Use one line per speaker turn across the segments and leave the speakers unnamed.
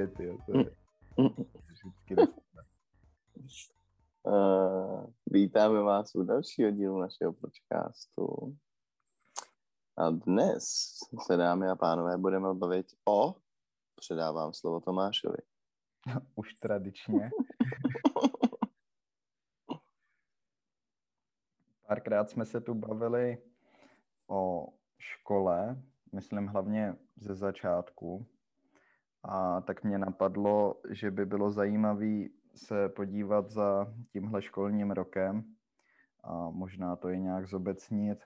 tradičně,
ty jo. To je vždycky
Uh, vítáme vás u dalšího dílu našeho podcastu. A dnes se, dámy a pánové, budeme bavit o... Předávám slovo Tomášovi.
Už tradičně. Párkrát jsme se tu bavili o škole, myslím hlavně ze začátku. A tak mě napadlo, že by bylo zajímavé se podívat za tímhle školním rokem a možná to i nějak zobecnit.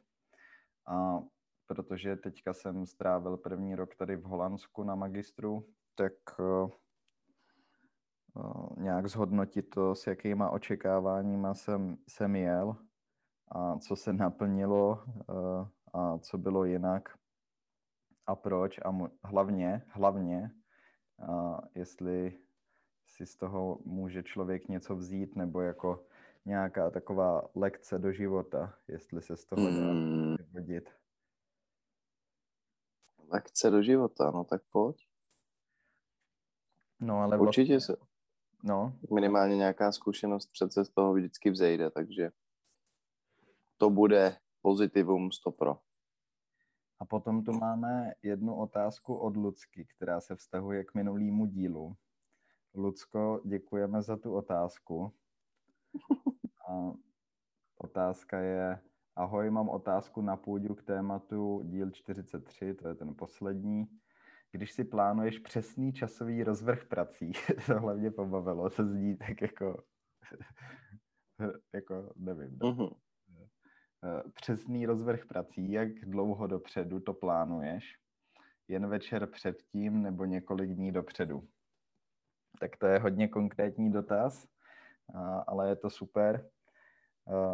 A protože teďka jsem strávil první rok tady v Holandsku na magistru, tak uh, uh, nějak zhodnotit to, s jakýma očekáváníma jsem, jsem jel a co se naplnilo uh, a co bylo jinak a proč a hlavně, hlavně, uh, jestli si z toho může člověk něco vzít nebo jako nějaká taková lekce do života, jestli se z toho dá
Hmm,
vyvodit.
lekce do života, no tak pojď.
No ale
Určitě se,
no,
minimálně nějaká zkušenost přece z toho vždycky vzejde, takže to bude pozitivum stopro.
A potom tu máme jednu otázku od Lucky, která se vztahuje k minulýmu dílu. Lucko, děkujeme za tu otázku. A otázka je, ahoj, mám otázku na půdu k tématu díl 43, to je ten poslední. Když si plánuješ přesný časový rozvrh prací, to hlavně pobavilo, to zní tak jako, jako nevím. Eh, přesný rozvrh prací, jak dlouho dopředu to plánuješ? Jen večer předtím nebo několik dní dopředu? Tak to je hodně konkrétní dotaz, ale je to super.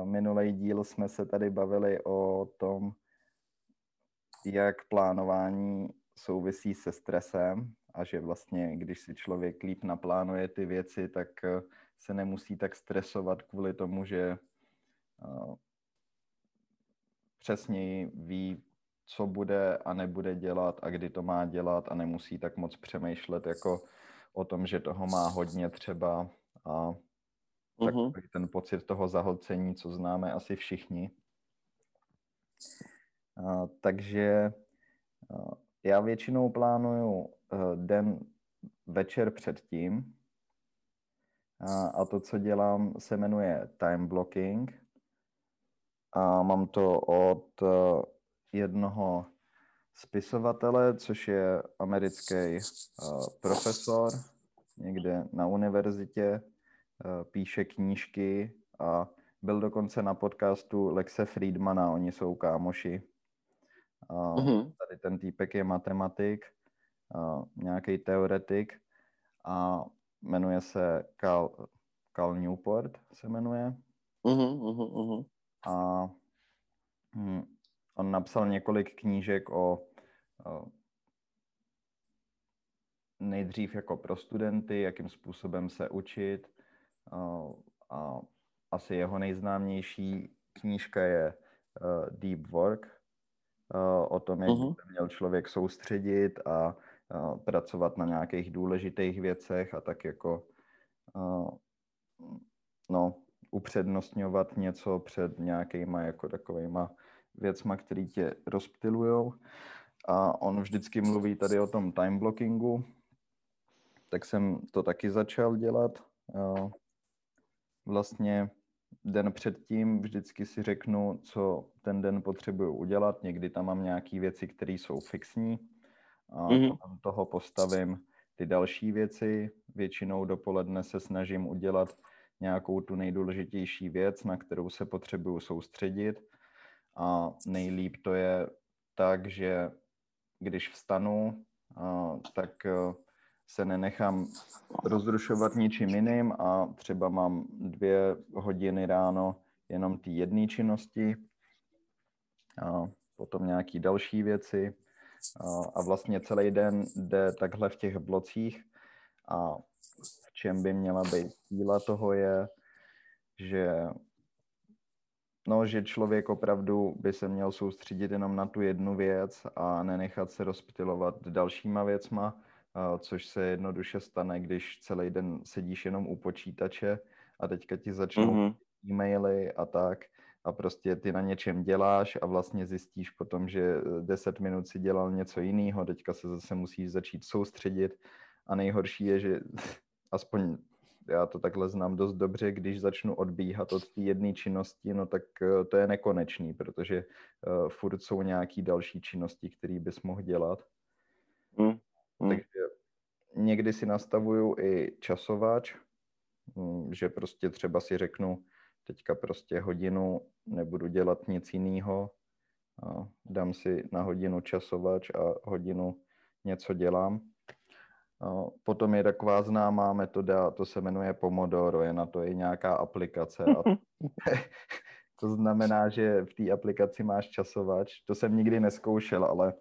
Minulý díl jsme se tady bavili o tom, jak plánování souvisí se stresem a že vlastně, když si člověk líp naplánuje ty věci, tak eh, se nemusí tak stresovat kvůli tomu, že přesněji ví, co bude a nebude dělat a kdy to má dělat a nemusí tak moc přemýšlet jako o tom, že toho má hodně třeba a
Mhm.
takový ten pocit toho zahlcení, co známe asi všichni. A, takže a, já většinou plánuju a, den večer předtím a, a to, co dělám, se jmenuje time blocking a mám to od a, jednoho spisovatele, což je americký a, profesor někde na univerzitě, a, píše knížky a byl dokonce na podcastu Lexe Friedmana, oni jsou kámoši. A
Mhm.
tady ten týpek je matematik, nějaký teoretik a jmenuje se Cal, Cal Newport se jmenuje
Mhm, mhm, mhm.
A hm, on napsal několik knížek o, o nejdřív jako pro studenty, jakým způsobem se učit a, a asi jeho nejznámější knížka je uh, Deep Work, uh, o tom, jak
Mhm.
se měl člověk soustředit a uh, pracovat na nějakých důležitých věcech a tak jako uh, no, upřednostňovat něco před nějakýma jako takovýma věcma, který tě rozptilujou. A on vždycky mluví tady o tom time blockingu, tak jsem to taky začal dělat. Vlastně den předtím vždycky si řeknu, co ten den potřebuju udělat. Někdy tam mám nějaké věci, které jsou fixní a
Mhm.
potom toho postavím ty další věci. Většinou dopoledne se snažím udělat nějakou tu nejdůležitější věc, na kterou se potřebuju soustředit. A nejlíp to je tak, že když vstanu, tak a, se nenechám rozrušovat ničím jiným a třeba mám dvě hodiny ráno jenom ty jedné činnosti a potom nějaký další věci a, vlastně celý den jde takhle v těch blocích a čem by měla být síla toho je, že no, že člověk opravdu by se měl soustředit jenom na tu jednu věc a nenechat se rozptilovat dalšíma věcma, což se jednoduše stane, když celý den sedíš jenom u počítače a teďka ti začnou mm-hmm. e-maily a tak a prostě ty na něčem děláš a vlastně zjistíš potom, že 10 minut si dělal něco jiného, teďka se zase musíš začít soustředit a nejhorší je, že aspoň já to takhle znám dost dobře, když začnu odbíhat od té jedné činnosti, no tak eh, to je nekonečný, protože uh, furt jsou nějaký další činnosti, které bys mohl dělat. Mm. Mm. Takže někdy si nastavuju i časovač, mm, že prostě třeba si řeknu, teďka prostě hodinu nebudu dělat nic jiného, dám si na hodinu časovač a hodinu něco dělám. Potom je taková známá metoda, to se jmenuje Pomodoro, je na to i nějaká aplikace. A to znamená, že v té aplikaci máš časovač. To jsem nikdy neskoušel, ale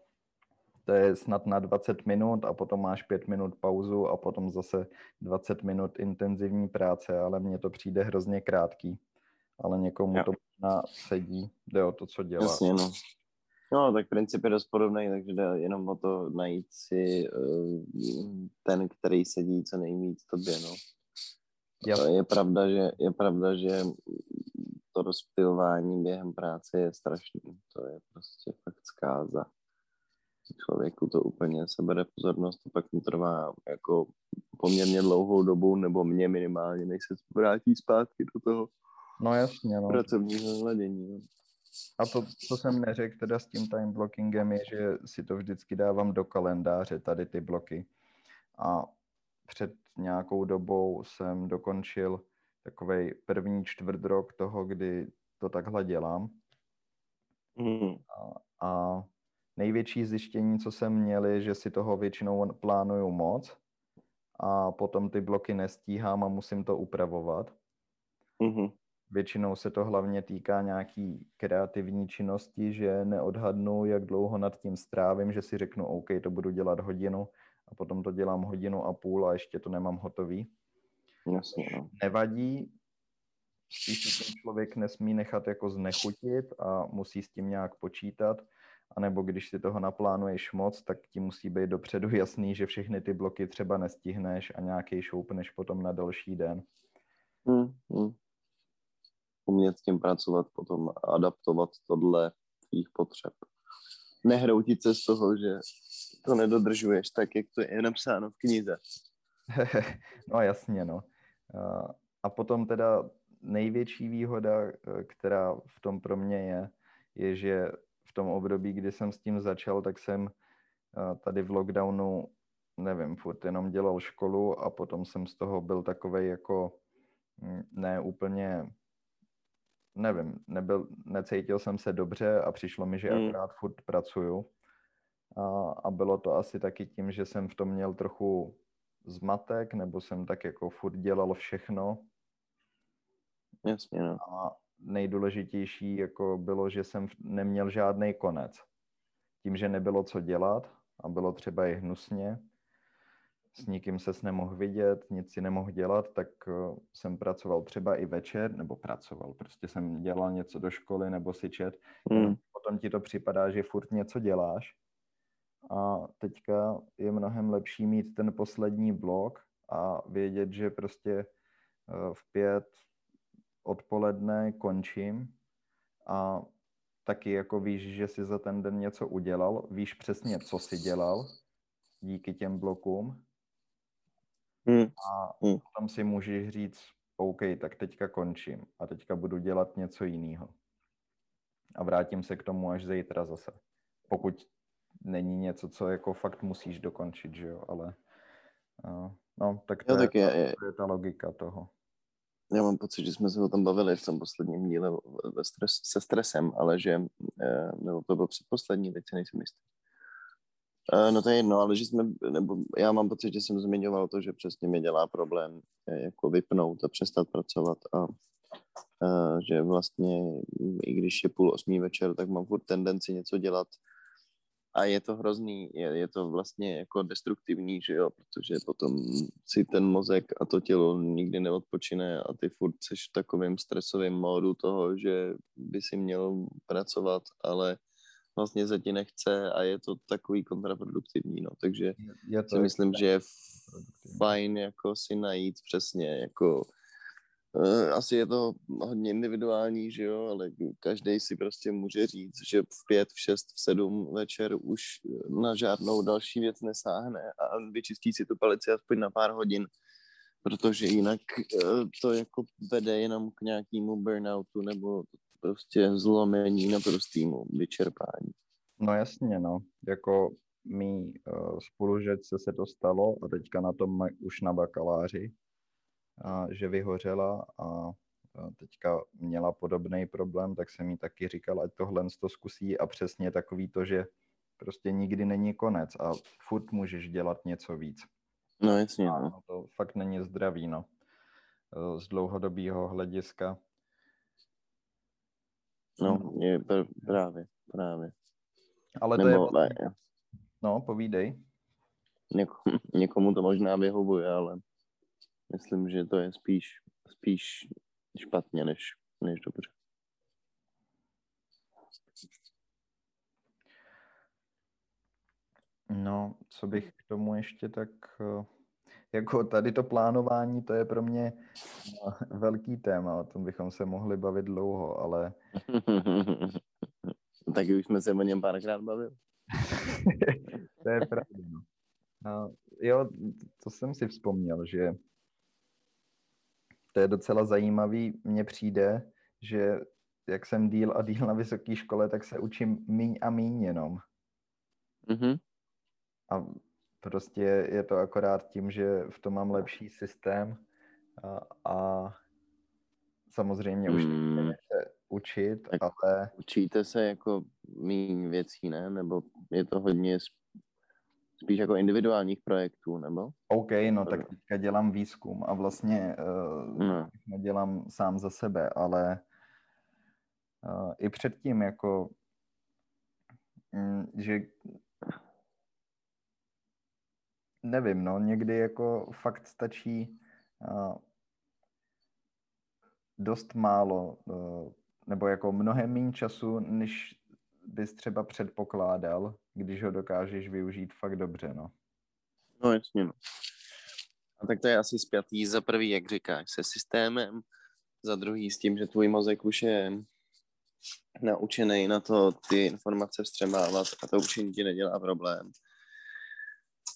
to je snad na 20 minut a potom máš 5 minut pauzu a potom zase 20 minut intenzivní práce, ale mně to přijde hrozně krátký. Ale někomu jo. to možná sedí, jde o to, co dělá.
Jasně, no. No, tak princip je dost podobný, takže jde jenom o to najít si uh, ten, který sedí co nejvíc tobě, no. Je pravda, že, je pravda, že to rozptilování během práce je strašný. To je prostě fakt zkáza. Člověku to úplně sebere pozornost, to pak mu trvá jako poměrně dlouhou dobu, nebo mě minimálně, než se vrátí zpátky do toho
no, jasně, no.
pracovního hladění.
A to, co jsem neřekl teda s tím time blockingem, je, že si to vždycky dávám do kalendáře, tady ty bloky. A před nějakou dobou jsem dokončil takový první čtvrt rok toho, kdy to takhle dělám. Mm. A, a největší zjištění, co jsem měl, je, že si toho většinou plánuju moc a potom ty bloky nestíhám a musím to upravovat. Mm-hmm. Většinou se to hlavně týká nějaký kreativní činnosti, že neodhadnu, jak dlouho nad tím strávím, že si řeknu, OK, to budu dělat hodinu a potom to dělám hodinu a půl a ještě to nemám hotový.
Jasně, no.
Nevadí, spíš se ten člověk nesmí nechat jako znechutit a musí s tím nějak počítat, anebo když si toho naplánuješ moc, tak ti musí být dopředu jasný, že všechny ty bloky třeba nestihneš a nějaký šoupneš potom na další den.
Hmm, hmm umět s tím pracovat, potom adaptovat tohle tvých potřeb. Nehroutit se z toho, že to nedodržuješ tak, jak to je napsáno v knize.
no jasně, no. A potom teda největší výhoda, která v tom pro mě je, je, že v tom období, kdy jsem s tím začal, tak jsem tady v lockdownu, nevím, furt jenom dělal školu a potom jsem z toho byl takovej jako mm, ne úplně nevím, nebyl, necítil jsem se dobře a přišlo mi, že mm. akorát furt pracuju. A, a bylo to asi taky tím, že jsem v tom měl trochu zmatek, nebo jsem tak jako furt dělal všechno.
Jasně, no.
A nejdůležitější jako bylo, že jsem neměl žádný konec. Tím, že nebylo co dělat a bylo třeba i hnusně, s nikým ses nemohl vidět, nic si nemohl dělat, tak eh, jsem pracoval třeba i večer, nebo pracoval, prostě jsem dělal něco do školy nebo si čet. Mm. Potom ti to připadá, že furt něco děláš. A teďka je mnohem lepší mít ten poslední blok a vědět, že prostě eh, v pět odpoledne končím a taky jako víš, že si za ten den něco udělal, víš přesně, co si dělal díky těm blokům Hmm. A hmm. tam si můžeš říct, OK, tak teďka končím a teďka budu dělat něco jiného. A vrátím se k tomu až zítra zase. Pokud není něco, co jako fakt musíš dokončit, že jo, ale uh, no, tak to, jo, je, tak je, je, to je ta logika toho.
Já mám pocit, že jsme se o tom bavili v tom posledním díle ve stres, se stresem, ale že, eh, nebo to byl předposlední, teď se nejsem jistý Uh, no to je jedno, ale že jsme, nebo já mám pocit, že jsem zmiňoval to, že přesně mi dělá problém eh, jako vypnout a přestat pracovat a uh, že vlastně i když je půl osmý večer, tak mám furt tendenci něco dělat. A je to hrozný, je, je to vlastně jako destruktivní, že jo, protože potom si ten mozek a to tělo nikdy neodpočine a ty furt jsi v takovém stresovém módu toho, že by si měl pracovat, ale vlastně se ti nechce a je to takový kontraproduktivní, no, takže
Je to
si myslím, že je fajn jako si najít přesně jako eh, asi je to hodně individuální, že jo, ale každý si prostě může říct, že v pět, v šest, v sedm večer už na žádnou další věc nesáhne a vyčistí si tu palici aspoň na pár hodin, protože jinak eh, to jako vede jenom k nějakému burnoutu nebo prostě zlomení na prostýmu vyčerpání.
No jasně, no. Jako mý uh, spolužečce se to stalo a teďka na tom už na bakaláři, a, že vyhořela a, a teďka měla podobný problém, tak jsem jí taky říkal, ať tohle to zkusí a přesně takový to, že prostě nikdy není konec a furt můžeš dělat něco víc.
No jasně, no.
no, to fakt není zdravý, no. Eh, Z dlouhodobého hlediska.
No je pr- právě, právě.
Ale to je...
Nebo ne,
No, povídej.
něko, někomu to možná vyhovuje, ale myslím, že to je spíš, spíš špatně, než, než dobře.
No, co bych k tomu ještě tak... Jako tady to plánování, to je pro mě eh, velký téma, o tom bychom se mohli bavit dlouho, ale
Taky už jsme se o něm párkrát bavili.
to je pravda. No. A jo, to jsem si vzpomněl, že to je docela zajímavý. Mně přijde, že jak jsem díl a díl na vysoké škole, tak se učím míň a míň jenom.
Mhm.
A prostě je to akorát tím, že v tom mám lepší systém a, a samozřejmě už
Mm.
mm. se učit,
Tak-
ale
Učíte se jako méně věcí, ne? Nebo je to hodně sp- spíš jako individuálních projektů, nebo?
OK, no tak teďka dělám výzkum a vlastně uh,
No.
nedělám sám za sebe, ale uh, i předtím jako, mm, že nevím, no, někdy jako fakt stačí uh, dost málo, uh, nebo jako mnohem méně času, než bys třeba předpokládal, když ho dokážeš využít fakt dobře, no.
No jasně, no. A tak to je asi spjatý za prvý, jak říkáš, se systémem, za druhý s tím, že tvůj mozek už je naučený na to ty informace vstřebávat a to učení ti nedělá problém.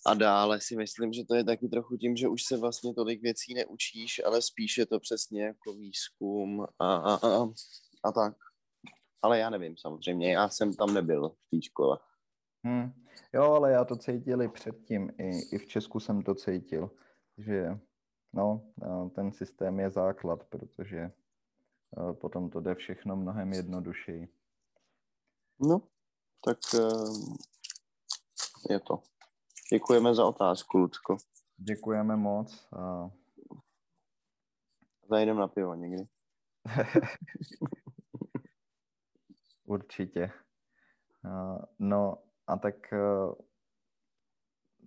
A dále si myslím, že to je taky trochu tím, že už se vlastně tolik věcí neučíš, ale spíš je to přesně jako výzkum a, a, a, a tak. Ale já nevím samozřejmě, já jsem tam nebyl v té škole.
Hmm. Jo, ale já to cítil i předtím, i, i v Česku jsem to cítil, že no, ten systém je základ, protože eh, potom to jde všechno mnohem jednodušeji.
No, tak eh, je to. Děkujeme za otázku, Lucko.
Děkujeme moc. A
Zajdem na pivo někdy.
určitě. No a tak eh,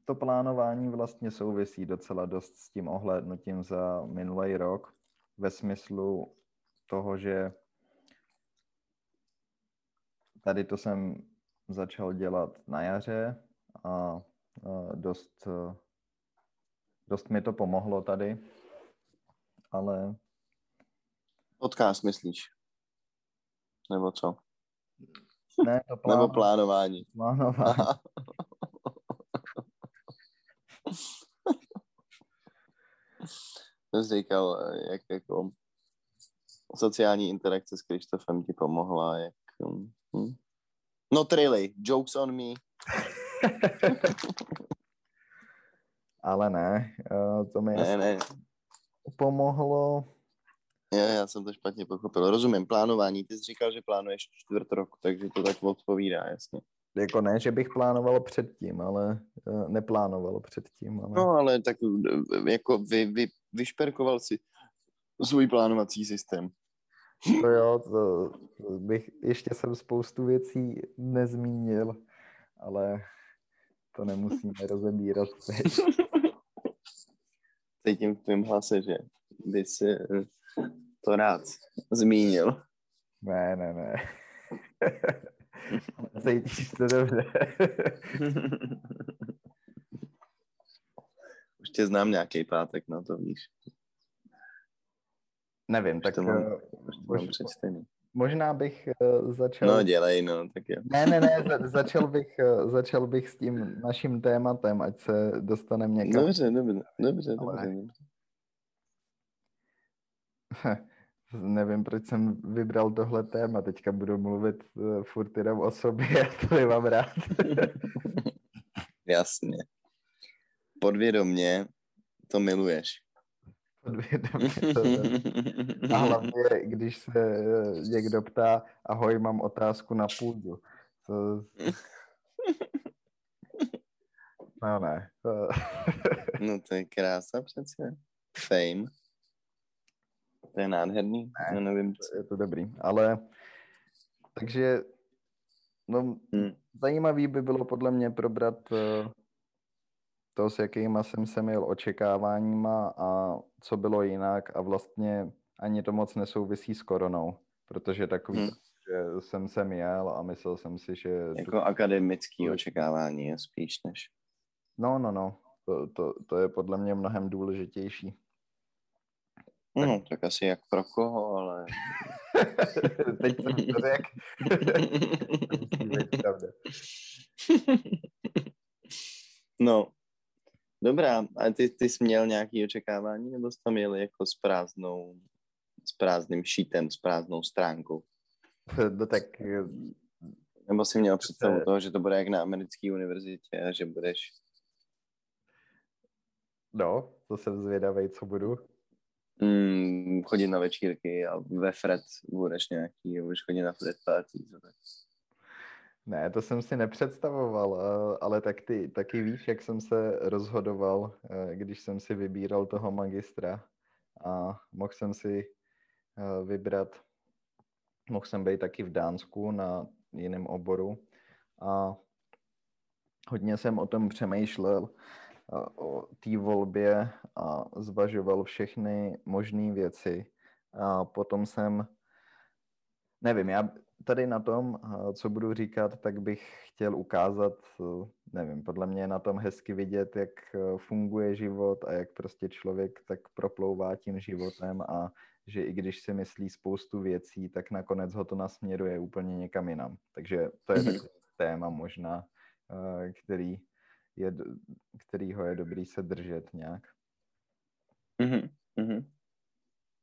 to plánování vlastně souvisí docela dost s tím ohlédnutím za minulý rok ve smyslu toho, že tady to jsem začal dělat na jaře a dost, eh, dost mi to pomohlo tady, ale
Podcast myslíš? Nebo co?
ne, to
Nebo
plán,
plánování.
plánování.
Jsem si říkal, eh, jak jako sociální interakce s Krištofem ti pomohla, jak... hm, hm. Not really, jokes on me.
ale ne, eh, to mi
Ne, ne,
pomohlo.
já, já jsem to špatně pochopil. Rozumím, plánování. Ty jsi říkal, že plánuješ čtvrt roku, takže to tak odpovídá, jasně.
Jako ne, že bych plánoval předtím, ale eh, neplánoval předtím. Ale...
No, ale tak eh, jako vy, vy, vyšperkoval si svůj plánovací systém.
To jo, to bych, ještě jsem spoustu věcí nezmínil, ale to nemusíme rozebírat teď.
Cítím v tvém hlase, že by si eh, to rád zmínil.
Ne, ne, ne. Cítíš to dobře.
Už tě znám nějaký pátek, no to víš.
Nevím, tak
to mám,
eh,
už to mám přečtený.
Možná bych uh, začal...
No dělej, no, tak jo.
Ne, ne, ne, za, začal, bych, uh, začal bych s tím naším tématem, ať se dostaneme někam.
Dobře, dobře, dobře,
Ale-
dobře.
Nevím, proč jsem vybral tohle téma. Teďka budu mluvit uh, furt jenom o sobě to nemám rád.
Jasně. Podvědomně to miluješ.
Podvědomě a hlavně, když se eh, někdo ptá, ahoj, mám otázku na půdu. To... No ne. To...
No to je krása přece. Fame. To je nádherný.
Ne.
No nevím, co.
je to dobrý. Ale takže no,
Hm.
zajímavý by bylo podle mě probrat eh, to, s jakýma jsem se měl očekáváníma a co bylo jinak a vlastně ani to moc nesouvisí s koronou, protože takový,
Hm.
že jsem sem jel a myslel jsem si, že...
Jako akademický očekávání je spíš než.
No, no, no, to, to, to je podle mě mnohem důležitější.
No, tak asi jak pro koho, ale...
Teď jsem to řekl.
No, dobrá. A ty, ty jsi měl nějaké očekávání, nebo jsi tam jel jako s prázdnou, s prázdným šítem, s prázdnou stránkou?
No tak eh,
Nebo jsi měl představu toho, že to bude jak na americké univerzitě a že budeš...
No, to jsem zvědavý, co budu.
Mm, chodit na večírky a ve Fred budeš nějaký, budeš chodit na Fred party. co tak.
Ne, to jsem si nepředstavoval, eh, ale tak ty taky víš, jak jsem se rozhodoval, eh, když jsem si vybíral toho magistra a mohl jsem si eh, vybrat, mohl jsem být taky v Dánsku na jiném oboru a hodně jsem o tom přemýšlel, o té volbě a zvažoval všechny možné věci a potom jsem, nevím, já tady na tom, eh, co budu říkat, tak bych chtěl ukázat, eh, nevím, podle mě je na tom hezky vidět, jak eh, funguje život a jak prostě člověk tak proplouvá tím životem a že i když si myslí spoustu věcí, tak nakonec ho to nasměruje úplně někam jinam. Takže to je
Mhm.
takový téma možná, který je, kterýho je dobrý se držet nějak.
Mhm, mhm.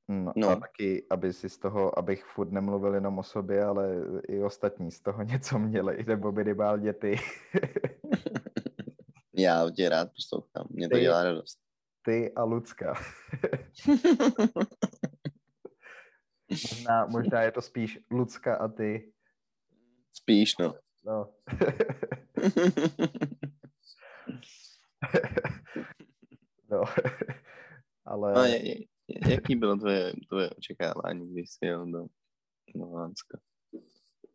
No,
No.
A taky, aby si z toho, abych furt nemluvil jenom o sobě, ale i ostatní z toho něco měli, nebo minimálně ty.
Já tě rád poslouchám, mě to
Ty-
dělá radost.
ty a Lucka. možná, možná je to spíš Lucka a ty.
Spíš, no.
No. no. ale
A je, je, jaký bylo tvoje, tvoje očekávání, když jsi jel do, Holandska?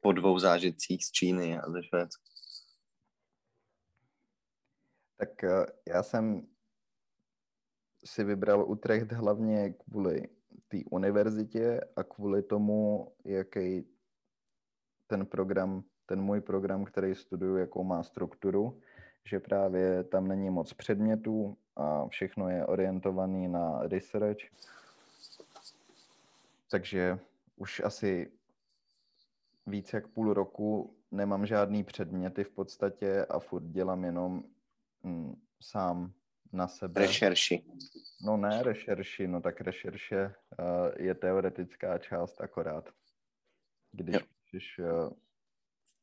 Po dvou zážitcích z Číny a ze Švédska.
Tak eh, já jsem si vybral Utrecht hlavně kvůli té univerzitě a kvůli tomu, jaký ten program, ten můj program, který studuju, jakou má strukturu, že právě tam není moc předmětů a všechno je orientovaný na research. Takže už asi víc jak půl roku nemám žádný předměty v podstatě a furt dělám jenom mm, sám na sebe.
Rešerši.
No ne rešerši, no tak rešerše uh, je teoretická část akorát. Když
Jo.
píšeš uh,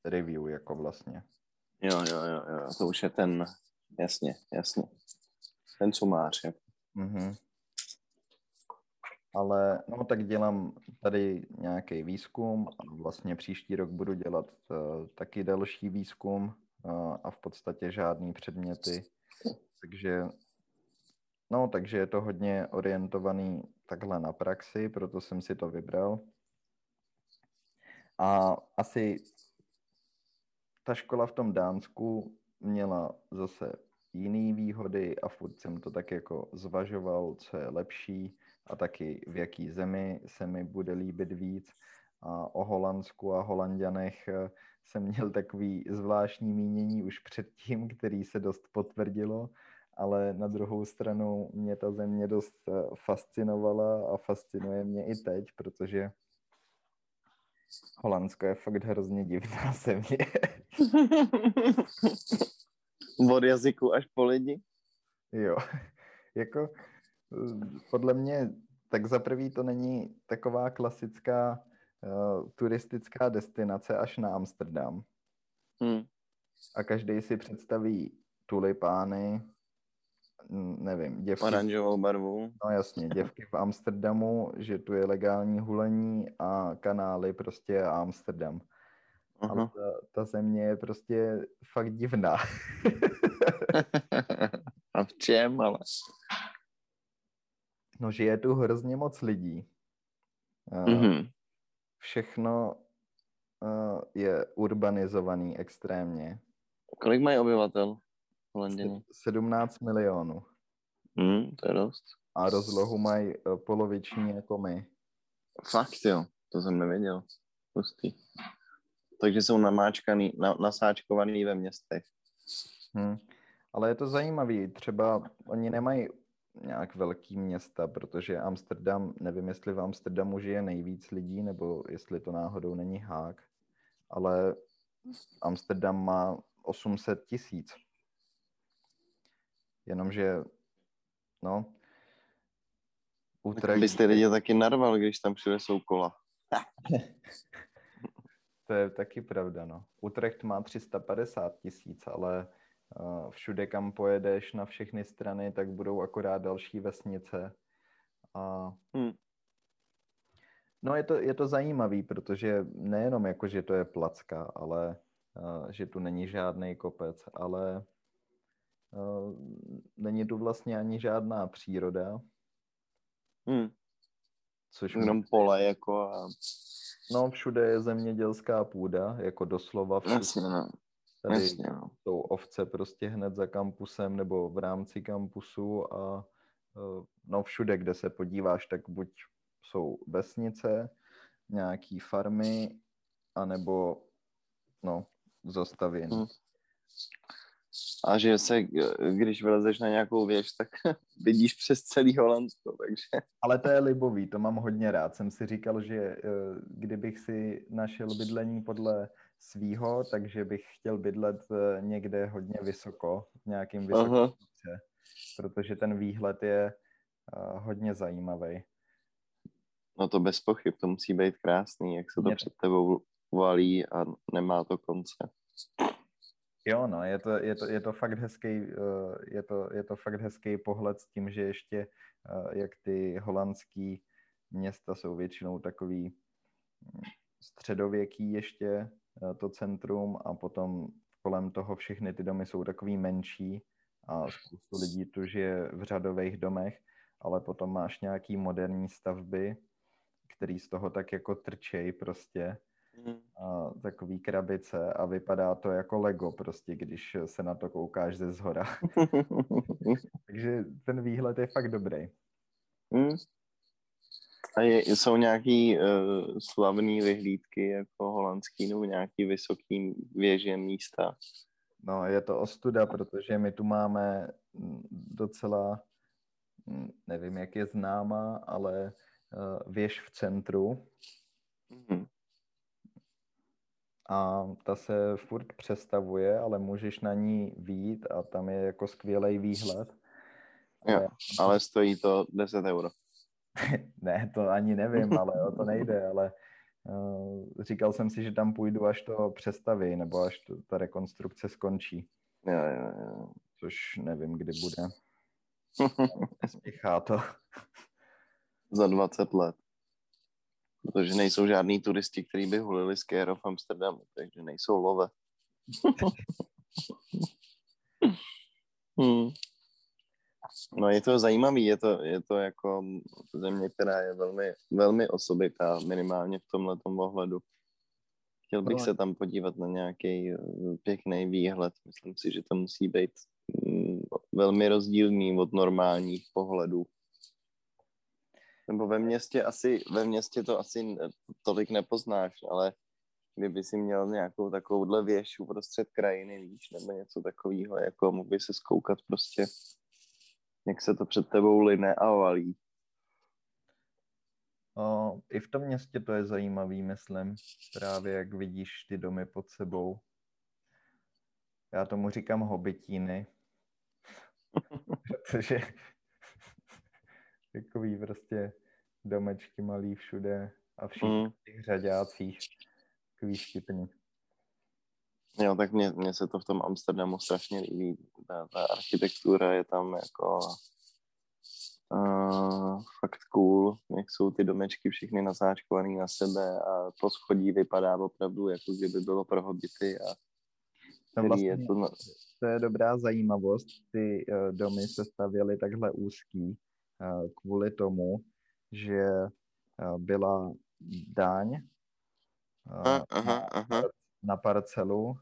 review jako vlastně.
Jo, jo, jo, jo, to už je ten, jasně, jasně. Ten sumář, jako.
Mhm. Ale no tak dělám tady nějaký výzkum a vlastně příští rok budu dělat uh, taky další výzkum uh, a v podstatě žádný předměty. Takže no, takže je to hodně orientovaný takhle na praxi, proto jsem si to vybral. A asi ta škola v tom Dánsku měla zase jiné výhody a furt jsem to tak jako zvažoval, co je lepší a taky v jaký zemi se mi bude líbit víc. A o Holandsku a Holandianech eh, jsem měl takový zvláštní mínění už předtím, který se dost potvrdilo, ale na druhou stranu mě ta země dost eh, fascinovala a fascinuje mě i teď, protože Holandsko je fakt hrozně divná země.
Od jazyku až po lidi?
Jo, jako podle mě, tak za prvý to není taková klasická uh, turistická destinace až na Amsterdam. Hmm. A každý si představí tulipány, nevím, děvky...
Oranžovou barvu.
No jasně, děvky v Amsterdamu, že tu je legální hulení a kanály prostě Amsterdam. Uh-huh. Ale ta, ta země je prostě fakt divná.
a v čem, ale?
No, že je tu hrozně moc lidí. Uh-huh. Všechno uh, je urbanizovaný extrémně.
Kolik mají obyvatel
Holanděni? 17 milionů.
Hmm, to je dost.
A rozlohu mají uh, poloviční jako my.
Fakt jo, to jsem nevěděl. Pustý. Takže jsou namáčkaný, na, nasáčkovaný ve městech.
Hmm. Ale je to zajímavý, třeba oni nemají nějak velký města, protože Amsterdam, nevím, jestli v Amsterdamu žije nejvíc lidí, nebo jestli to náhodou není hák, ale Amsterdam má 800 tisíc. Jenomže, no,
Utrecht... Byste lidi taky narval, když tam jsou kola.
to je taky pravda, no. Utrecht má 350 tisíc, ale všude, kam pojedeš na všechny strany, tak budou akorát další vesnice. A... Hmm. No je to, je to zajímavý, protože nejenom jako, že to je placka, ale uh, že tu není žádný kopec, ale uh, není tu vlastně ani žádná příroda.
Hmm. Což Jenom pole jako a...
No, všude je zemědělská půda, jako doslova všude.
Jasně, no.
Tady Jasně, no. jsou ovce prostě hned za kampusem nebo v rámci kampusu a e, no všude, kde se podíváš, tak buď jsou vesnice, nějaký farmy, anebo no, zastavění. Hmm.
A že se, když vylezeš na nějakou věž, tak vidíš přes celý Holandsko, takže...
Ale to je libový, to mám hodně rád. Jsem si říkal, že e, kdybych si našel bydlení podle svýho, takže bych chtěl bydlet eh, někde hodně vysoko, v nějakým vysokém protože ten výhled je uh, hodně zajímavý.
No to bez pochyb, to musí být krásný, jak se to Mě... před tebou valí a nemá to konce.
Jo, no, je to, je to, je to fakt hezký, uh, je to, je to fakt hezký pohled s tím, že ještě, uh, jak ty holandský města jsou většinou takový hm, středověký ještě, Eh, to centrum a potom kolem toho všechny ty domy jsou takový menší a spoustu lidí tu žije v řadových domech, ale potom máš nějaký moderní stavby, který z toho tak jako trčej prostě. A takový krabice a vypadá to jako Lego prostě, když se na to koukáš ze zhora. Takže ten výhled je fakt dobrý. Mm.
A je, jsou nějaký uh, slavné vyhlídky jako holandský nebo nějaký vysoký věže místa?
No, je to ostuda, protože my tu máme docela, nevím, jak je známá, ale uh, věž v centru. Mm-hmm. A ta se furt přestavuje, ale můžeš na ní výjít a tam je jako skvělý výhled.
Jo, ale stojí to 10 euro.
ne, to ani nevím, ale o to nejde, ale uh, říkal jsem si, že tam půjdu, až to přestaví, nebo až to, ta rekonstrukce skončí.
Jo, jo, jo.
Což nevím, kdy bude. Nespěchá to.
Za 20 let. Protože nejsou žádní turisti, kteří by hulili z Kéro v Amsterdamu, takže nejsou love. hmm. No je to zajímavý, je to, je to jako země, která je velmi, velmi osobitá, minimálně v tomhle ohledu. Chtěl bych se tam podívat na nějaký eh, pěkný výhled. Myslím si, že to musí být mm, velmi rozdílný od normálních pohledů. Nebo ve městě asi, ve městě to asi tolik nepoznáš, ale kdyby si měl nějakou takovouhle věž uprostřed krajiny, víš, nebo něco takového, jako mohl by se skoukat prostě, jak se to před tebou line a valí.
O, I v tom městě to je zajímavý, myslím, právě jak vidíš ty domy pod sebou. Já tomu říkám hobitíny, protože takový prostě domečky malý všude a všichni
Mm.
těch řadácích, takový štipný.
Jo, tak mně, mně se to v tom Amsterdamu strašně líbí. Ta, ta architektura je tam jako uh, fakt cool, jak jsou ty domečky všechny nasáčkované na sebe a to schodí vypadá opravdu, jako kdyby bylo pro hobity a
Tam
který je
vlastně,
to, no,
to je dobrá zajímavost. Ty uh, domy se stavěly takhle úzký kvůli tomu, že uh, byla daň
aha, aha, aha.
na parcelu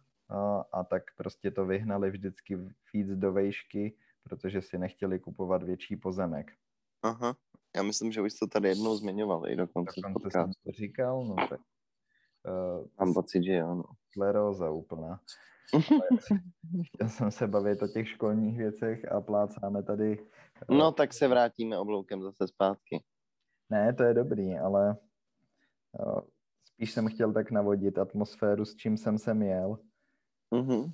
a, tak prostě to vyhnali vždycky víc do vejšky, protože si nechtěli kupovat větší pozemek.
aha. Já myslím, že už to tady jednou zmiňovali dokonce
Dokonce jsem to říkal, no tak uh,
Mám pocit, že jo. No.
skleróza úplná. Chtěl jsem se bavit o těch školních věcech a plácáme tady. eh,
no, tak se vrátíme obloukem zase zpátky.
Ne, to je dobrý, ale uh, spíš jsem chtěl tak navodit atmosféru, s čím jsem sem jel,
Mhm.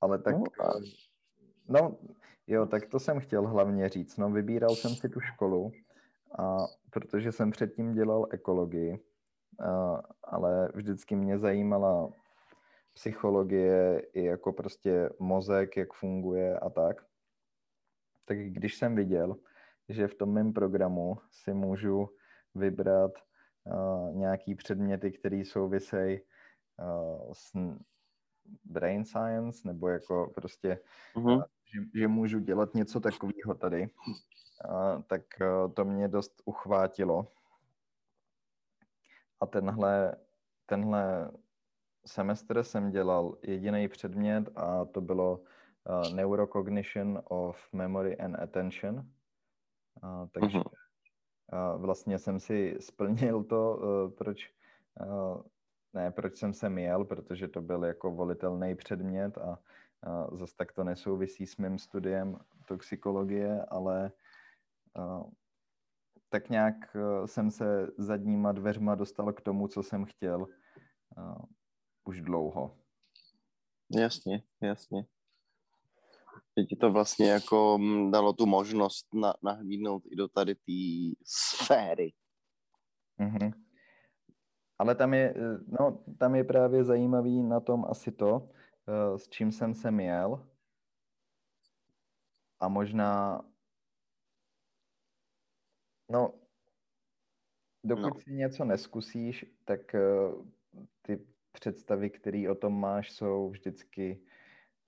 ale tak...
No a-
eh, No, jo, tak to jsem chtěl hlavně říct. No, vybíral jsem si tu školu, a protože jsem předtím dělal ekologii, a, ale vždycky mě zajímala psychologie i jako prostě mozek, jak funguje a tak. Tak když jsem viděl, že v tom mém programu si můžu vybrat uh, nějaký předměty, které souvisejí uh, s brain science, nebo jako prostě
Mhm.
že, že můžu dělat něco takového tady, a, tak a, to mě dost uchvátilo. A tenhle, tenhle semestr jsem dělal jediný předmět a to bylo uh, Neurocognition of Memory and Attention. Uh, takže uh, vlastně jsem si splnil to, uh, proč uh, ne, proč jsem se měl, protože to byl jako volitelný předmět a uh, zase tak to nesouvisí s mým studiem toxikologie, ale uh, tak nějak jsem se zadníma dveřma dostal k tomu, co jsem chtěl už dlouho.
Jasně, jasně. Že ti to vlastně jako mm, dalo tu možnost na, nahlídnout i do tady té sféry.
Mm-hmm. Ale tam je, eh, no, tam je právě zajímavý na tom asi to, eh, s čím jsem se měl. A možná, no, dokud
No.
no. si něco neskusíš, tak eh, ty představy, které o tom máš, jsou vždycky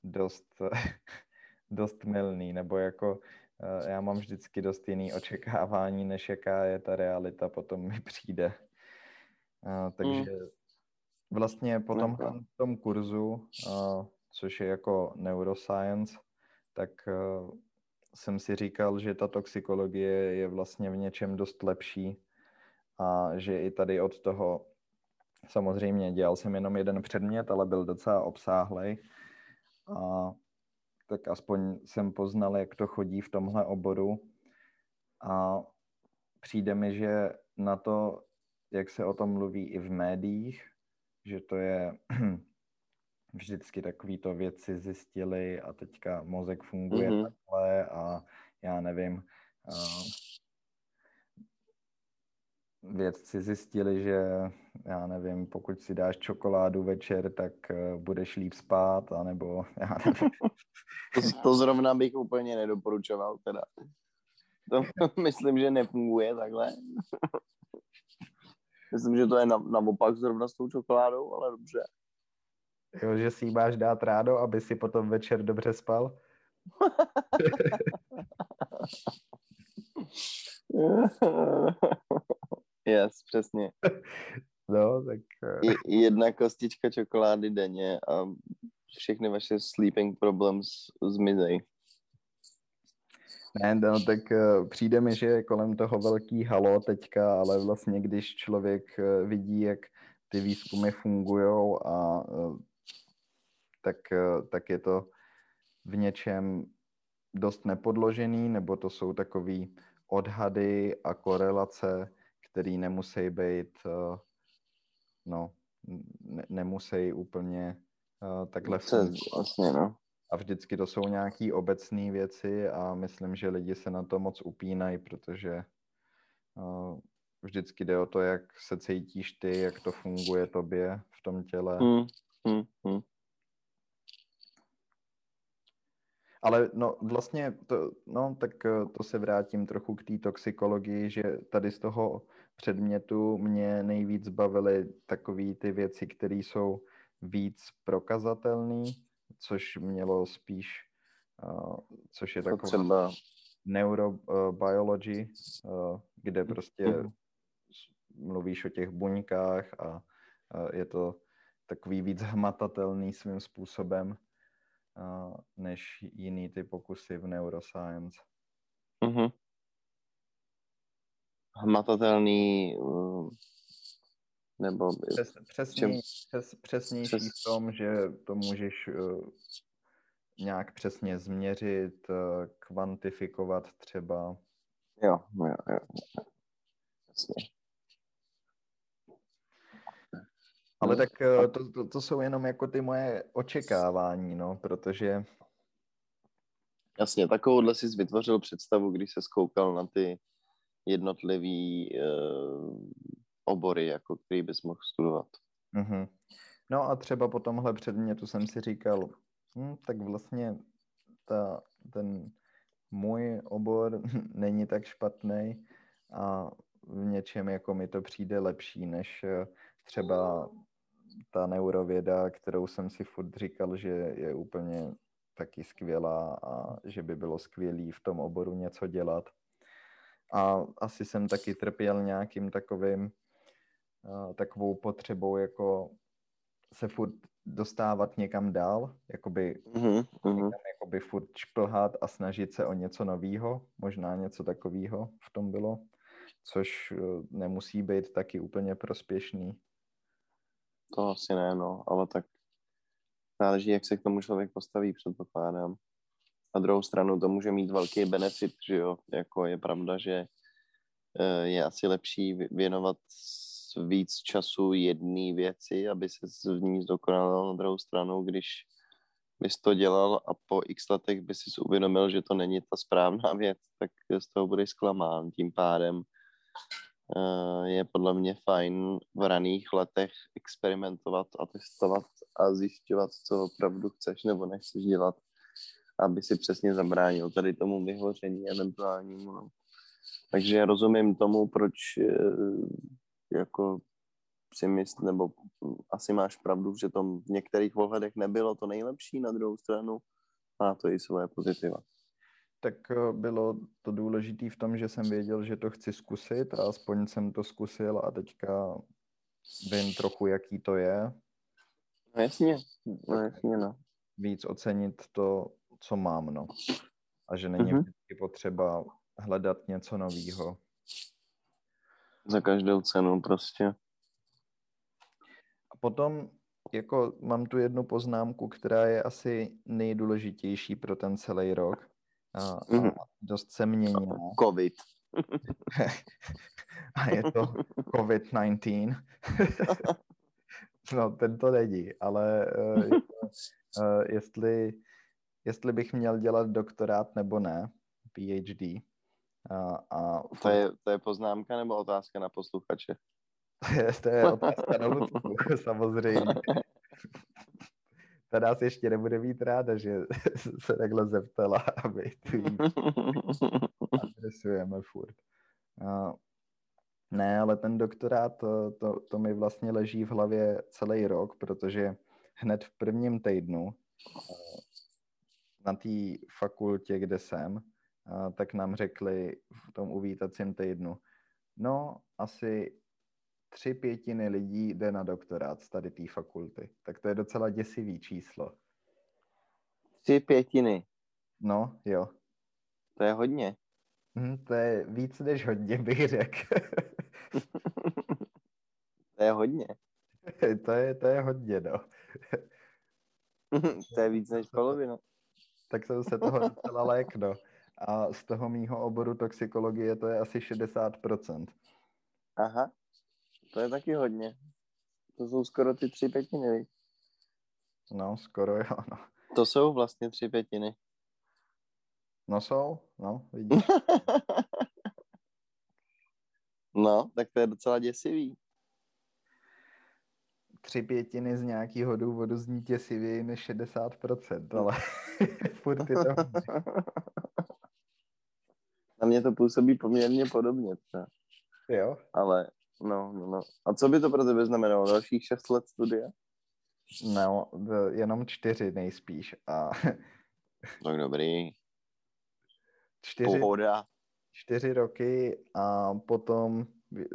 dost, dost milný, nebo jako eh, já mám vždycky dost jiný očekávání, než jaká je ta realita potom mi přijde. A, takže vlastně po
No,
tomhle
no.
tom kurzu, a, což je jako neuroscience, tak jsem si říkal, že ta toxikologie je vlastně v něčem dost lepší a že i tady od toho samozřejmě dělal jsem jenom jeden předmět, ale byl docela obsáhlej a tak aspoň jsem poznal, jak to chodí v tomhle oboru a přijde mi, že na to, jak se o tom mluví i v médiích, že to je vždycky takový to věci zjistili a teďka mozek funguje
Mhm.
mm-hmm. takhle a já nevím, a vědci zjistili, že já nevím, pokud si dáš čokoládu večer, tak uh, budeš líp spát, anebo já nevím.
To, to zrovna bych úplně nedoporučoval teda. To myslím, že nefunguje takhle. myslím, že to je na, naopak zrovna s tou čokoládou, ale dobře.
Jo, že si ji máš dát rádo, aby si potom večer dobře spal?
Yes, přesně.
No, tak...
I, jedna kostička čokolády denně a všechny vaše sleeping problems zmizej.
Ne, no, tak uh, přijde mi, že je kolem toho velký halo teďka, ale vlastně když člověk uh, vidí, jak ty výzkumy fungují a uh, tak, tak je to v něčem dost nepodložený, nebo to jsou takový odhady a korelace, které nemusí být, uh, no, ne, nemusí úplně uh, takhle.
Vlastně, no
a vždycky to jsou nějaké obecné věci a myslím, že lidi se na to moc upínají, protože uh, vždycky jde o to, jak se cítíš ty, jak to funguje tobě v tom těle.
Hmm, hmm, hmm.
Ale no vlastně, to, no tak eh, to se vrátím trochu k té toxikologii, že tady z toho předmětu mě nejvíc bavily takové ty věci, které jsou víc prokazatelné což mělo spíš, uh, což je taková třeba... neurobiology, uh, kde prostě mm. mluvíš o těch buňkách a uh, je to takový víc hmatatelný svým způsobem uh, než jiný ty pokusy v neuroscience.
Mm-hmm. Hmatatelný uh, nebo
Přes, přesně, přes, přesnější přes... v tom, že to můžeš uh, nějak přesně změřit, uh, kvantifikovat třeba.
Jo, jo, jo. Jasně.
Ale tak uh, to, to, to jsou jenom jako ty moje očekávání, no, protože...
Jasně, takovouhle jsi vytvořil představu, když se skoukal na ty jednotlivý uh, obory, jako který bys mohl studovat.
Mm-hmm. No a třeba po tomhle předmětu jsem si říkal, hm, tak vlastně ta, ten můj obor není tak špatný a v něčem jako mi to přijde lepší, než eh, třeba ta neurověda, kterou jsem si furt říkal, že je úplně taky skvělá a že by bylo skvělý v tom oboru něco dělat. A asi jsem taky trpěl nějakým takovým takovou potřebou jako se furt dostávat někam dál, jakoby,
mm-hmm.
někam, jakoby furt šplhat a snažit se o něco nového, možná něco takového v tom bylo, což e, nemusí být taky úplně prospěšný.
To asi ne, no, ale tak záleží, jak se k tomu člověk postaví, předpokládám. Na druhou stranu to může mít velký benefit, že jo, jako je pravda, že e, je asi lepší věnovat víc času jedné věci, aby se v ní zdokonalil. Na druhou stranu, když bys to dělal a po x letech by si uvědomil, že to není ta správná věc, tak z toho budeš zklamán. Tím pádem uh, je podle mě fajn v raných letech experimentovat a testovat a zjišťovat, co opravdu chceš nebo nechceš dělat, aby si přesně zabránil tady tomu vyhoření eventuálnímu. No. Takže rozumím tomu, proč uh, jako si mysl, nebo asi máš pravdu, že to v některých ohledech nebylo to nejlepší, na druhou stranu má to i svoje pozitiva.
Tak eh, bylo to důležité v tom, že jsem věděl, že to chci zkusit a aspoň jsem to zkusil a teďka vím trochu, jaký to je.
No jasně, no jasně, no.
Víc ocenit to, co mám, no. A že není mm-hmm. vždycky potřeba hledat něco nového.
Za každou cenu prostě.
A potom jako mám tu jednu poznámku, která je asi nejdůležitější pro ten celý rok. A, a mhm. dost se měnila.
Covid.
a je to COVID-19. no, ten to není, ale uh, uh, jestli, jestli bych měl dělat doktorát nebo ne, PhD, a, a...
To, je, to je poznámka nebo otázka na posluchače?
To je, to je otázka na Lucku, samozřejmě. Ta nás ještě nebude mít ráda, že se takhle zeptala a my tu jí adresujeme furt. A, ne, ale ten doktorát, to, to, to mi vlastně leží v hlavě celý rok, protože hned v prvním týdnu na té fakultě, kde jsem, tak nám řekli v tom uvítacím týdnu, no asi tři pětiny lidí jde na doktorát z tady té fakulty. Tak to je docela děsivý číslo.
Tři pětiny.
No, jo.
To je hodně.
Hm, to je víc než hodně, bych řekl.
to je hodně.
to, je, to je hodně, no.
to je víc než polovina.
Tak jsem se toho docela lékno. A z toho mýho oboru toxikologie to je asi 60%.
Aha, to je taky hodně. To jsou skoro ty tři pětiny,
No, skoro jo, no.
To jsou vlastně tři pětiny.
No jsou, no, vidíš.
no, tak to je docela děsivý.
Tři pětiny z nějakého důvodu zní děsivěji než 60%, ale furt je to
Na mě to působí poměrně podobně. Třeba.
Jo?
Ale, no, no, no. A co by to pro tebe znamenalo? Dalších šest let studia?
No, jenom čtyři nejspíš. A...
tak dobrý.
Čtyři, Pohoda. čtyři roky a potom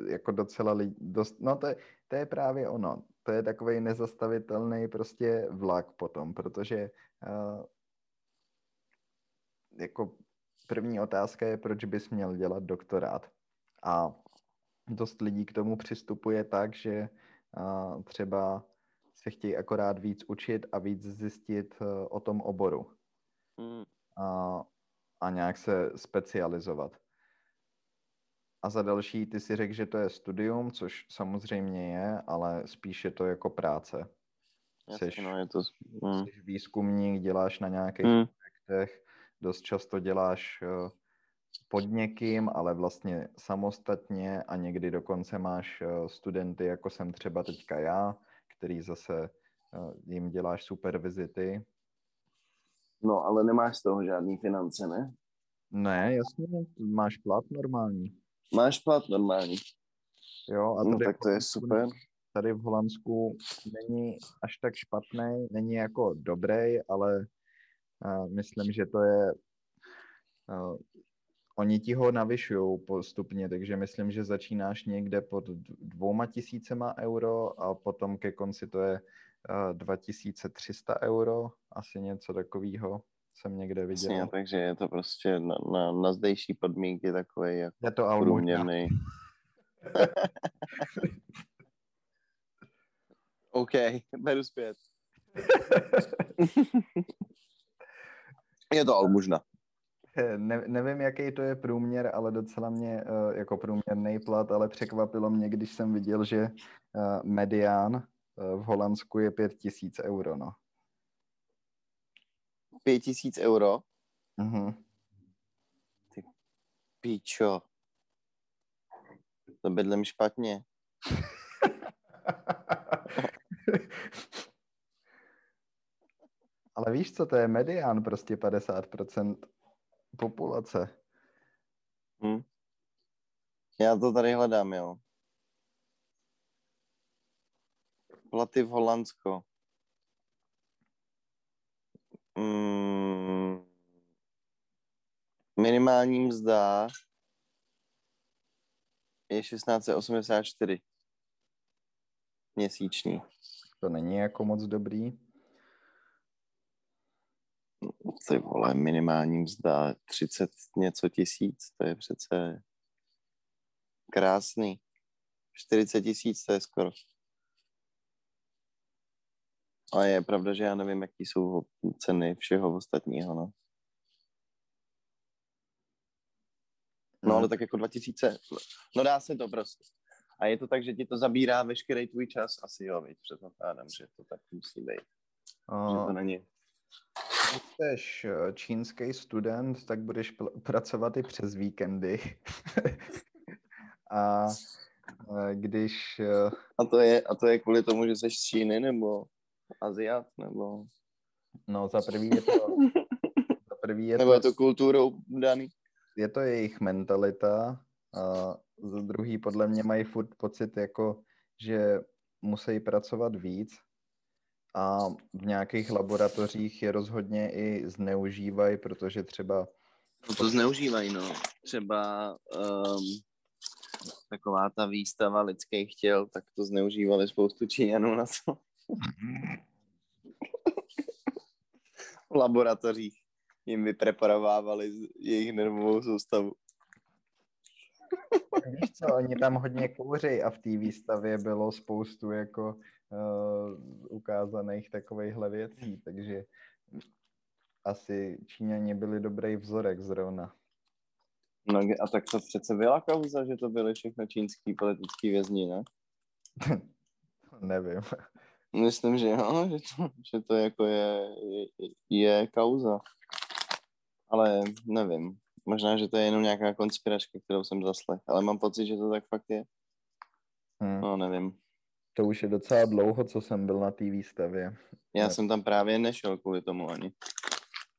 jako docela lidi, dost, no to je, to je právě ono. To je takový nezastavitelný prostě vlak potom, protože uh, jako první otázka je, proč bys měl dělat doktorát. A dost lidí k tomu přistupuje tak, že uh, třeba se chtějí akorát víc učit a víc zjistit uh, o tom oboru. Mm. A, a nějak se specializovat. A za další, ty si řekl, že to je studium, což samozřejmě je, ale spíše to jako práce.
Jasně, jsi, no, je to... Mm.
jsi výzkumník, děláš na nějakých mm. projektech, dost často děláš uh, pod někým, ale vlastně samostatně a někdy dokonce máš uh, studenty, jako jsem třeba teďka já, který zase uh, jim děláš supervizity.
No, ale nemáš z toho žádný finance, ne?
Ne, jasně, máš plat normální.
Máš plat normální.
Jo, a
no, tak to je super.
Tady v Holandsku není až tak špatný, není jako dobrý, ale uh, myslím, že to je uh, oni ti ho navyšují postupně, takže myslím, že začínáš někde pod dvouma tisícema euro a potom ke konci to je uh, 2300 euro, asi něco takového jsem někde viděl.
Jasně, takže je to prostě na, na, na zdejší podmínky takový jako
je to
průměrný. OK, beru zpět. je to almužna.
Ne, nevím, jaký to je průměr, ale docela mě uh, jako průměrný plat, ale překvapilo mě, když jsem viděl, že uh, medián uh, v Holandsku je 5000 euro, no.
5000 euro?
Mhm.
Ty píčo. To bydlím špatně.
Ale víš, co to je medián, prostě 50% populace.
Hm. Já to tady hledám, jo. Platy v Holandsko. Mm, minimální mzda je 1684 měsíční.
To není jako moc dobrý.
Ty vole, minimální mzda 30 něco tisíc, to je přece krásný. 40 tisíc to je skoro. A je pravda, že já nevím, jaký jsou ceny všeho ostatního, no. No ale tak jako 2000, no dá se to prostě. A je to tak, že ti to zabírá veškerý tvůj čas? Asi jo, víc předpokládám, že to tak musí být. A... Že to není.
Když jsi eh, čínský student, tak budeš pl- pracovat i přes víkendy. a eh, když... Eh,
a to, je, a to je kvůli tomu, že jsi z Číny, nebo? Aziat, nebo...
No, za prvý je to... za prvý je
nebo to, je to kulturou daný?
Je to jejich mentalita a za druhý podle mě mají furt pocit, jako, že musí pracovat víc a v nějakých laboratořích je rozhodně i zneužívají, protože třeba...
No to zneužívají, no. Třeba um, taková ta výstava lidských těl, tak to zneužívali spoustu Číňanů na to. V laboratořích jim vypreparovávali jejich nervovou soustavu.
Víš co, oni tam hodně kouří a v té výstavě bylo spoustu jako uh, ukázaných takovýchhle věcí, takže asi Číňani byli dobrý vzorek zrovna.
No a tak to přece byla kauza, že to byly všechno čínský politický vězni, ne?
Nevím.
Myslím, že jo, že to, že to jako je, je, je kauza. Ale nevím. Možná, že to je jenom nějaká konspiračka, kterou jsem zaslech, ale mám pocit, že to tak fakt je. Hmm. No, nevím.
To už je docela dlouho, co jsem byl na té výstavě.
Já ne. jsem tam právě nešel kvůli tomu ani.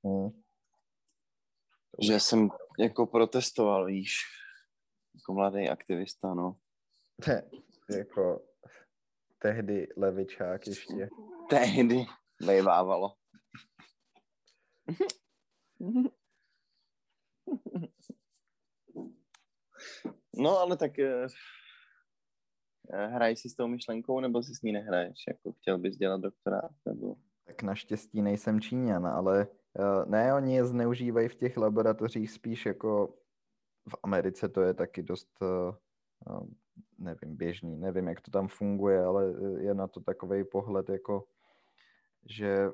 Hmm. Že jsem jako protestoval, víš, jako mladý aktivista, no.
Jako tehdy levičák ještě.
Tehdy vejvávalo. No, ale tak eh, hraj si s tou myšlenkou, nebo si s ní nehraješ? Jako chtěl bys dělat doktorát? Nebo...
Tak naštěstí nejsem Číňan, ale uh, ne, oni je zneužívají v těch laboratořích spíš jako v Americe to je taky dost, uh, nevím, běžný, nevím, jak to tam funguje, ale je na to takový pohled, jako že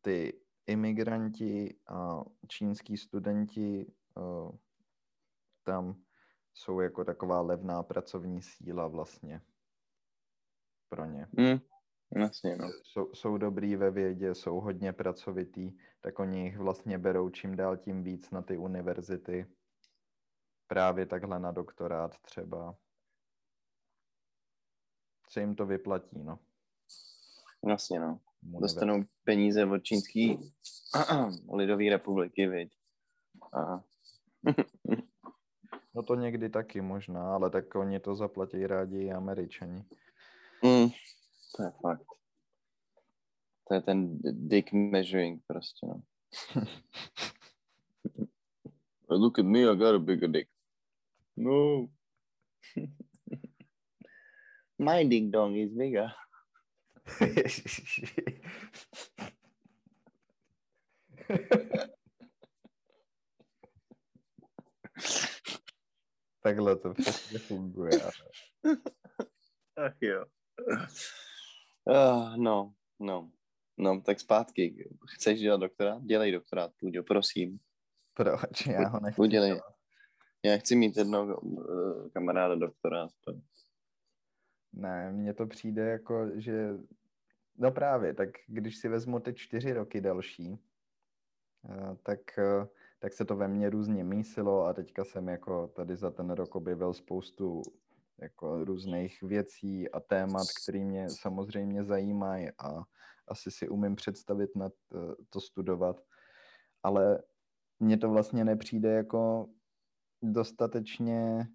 ty imigranti a čínský studenti uh, tam jsou jako taková levná pracovní síla vlastně pro ně.
Mm, jasně, no.
Jsou, jsou dobrý ve vědě, jsou hodně pracovitý, tak oni jich vlastně berou čím dál tím víc na ty univerzity. Právě takhle na doktorát třeba. Co jim to vyplatí, no.
Jasně, no. Dostanou peníze od čínský lidové republiky, viď. A
No to někdy taky možná, ale tak oni to zaplatí rádi i američani.
Mm, to je fakt. To je ten dick measuring prostě, no. Look at me, I got a bigger dick. No. My ding dong is bigger.
Takhle to přesně funguje.
Ach jo. Uh, no, no. No, tak zpátky. Chceš dělat doktorát? Dělej doktorát, Půjďo, prosím.
Proč? Já ho nechci.
Udělej. Já chci mít jednoho uh, kamaráda doktorát.
Ne, mně to přijde jako, že... No právě, tak když si vezmu ty čtyři roky další, uh, tak uh, tak se to ve mně různě mísilo a teďka jsem jako tady za ten rok objevil spoustu jako různých věcí a témat, které mě samozřejmě zajímají a asi si umím představit na to studovat, ale mně to vlastně nepřijde jako dostatečně,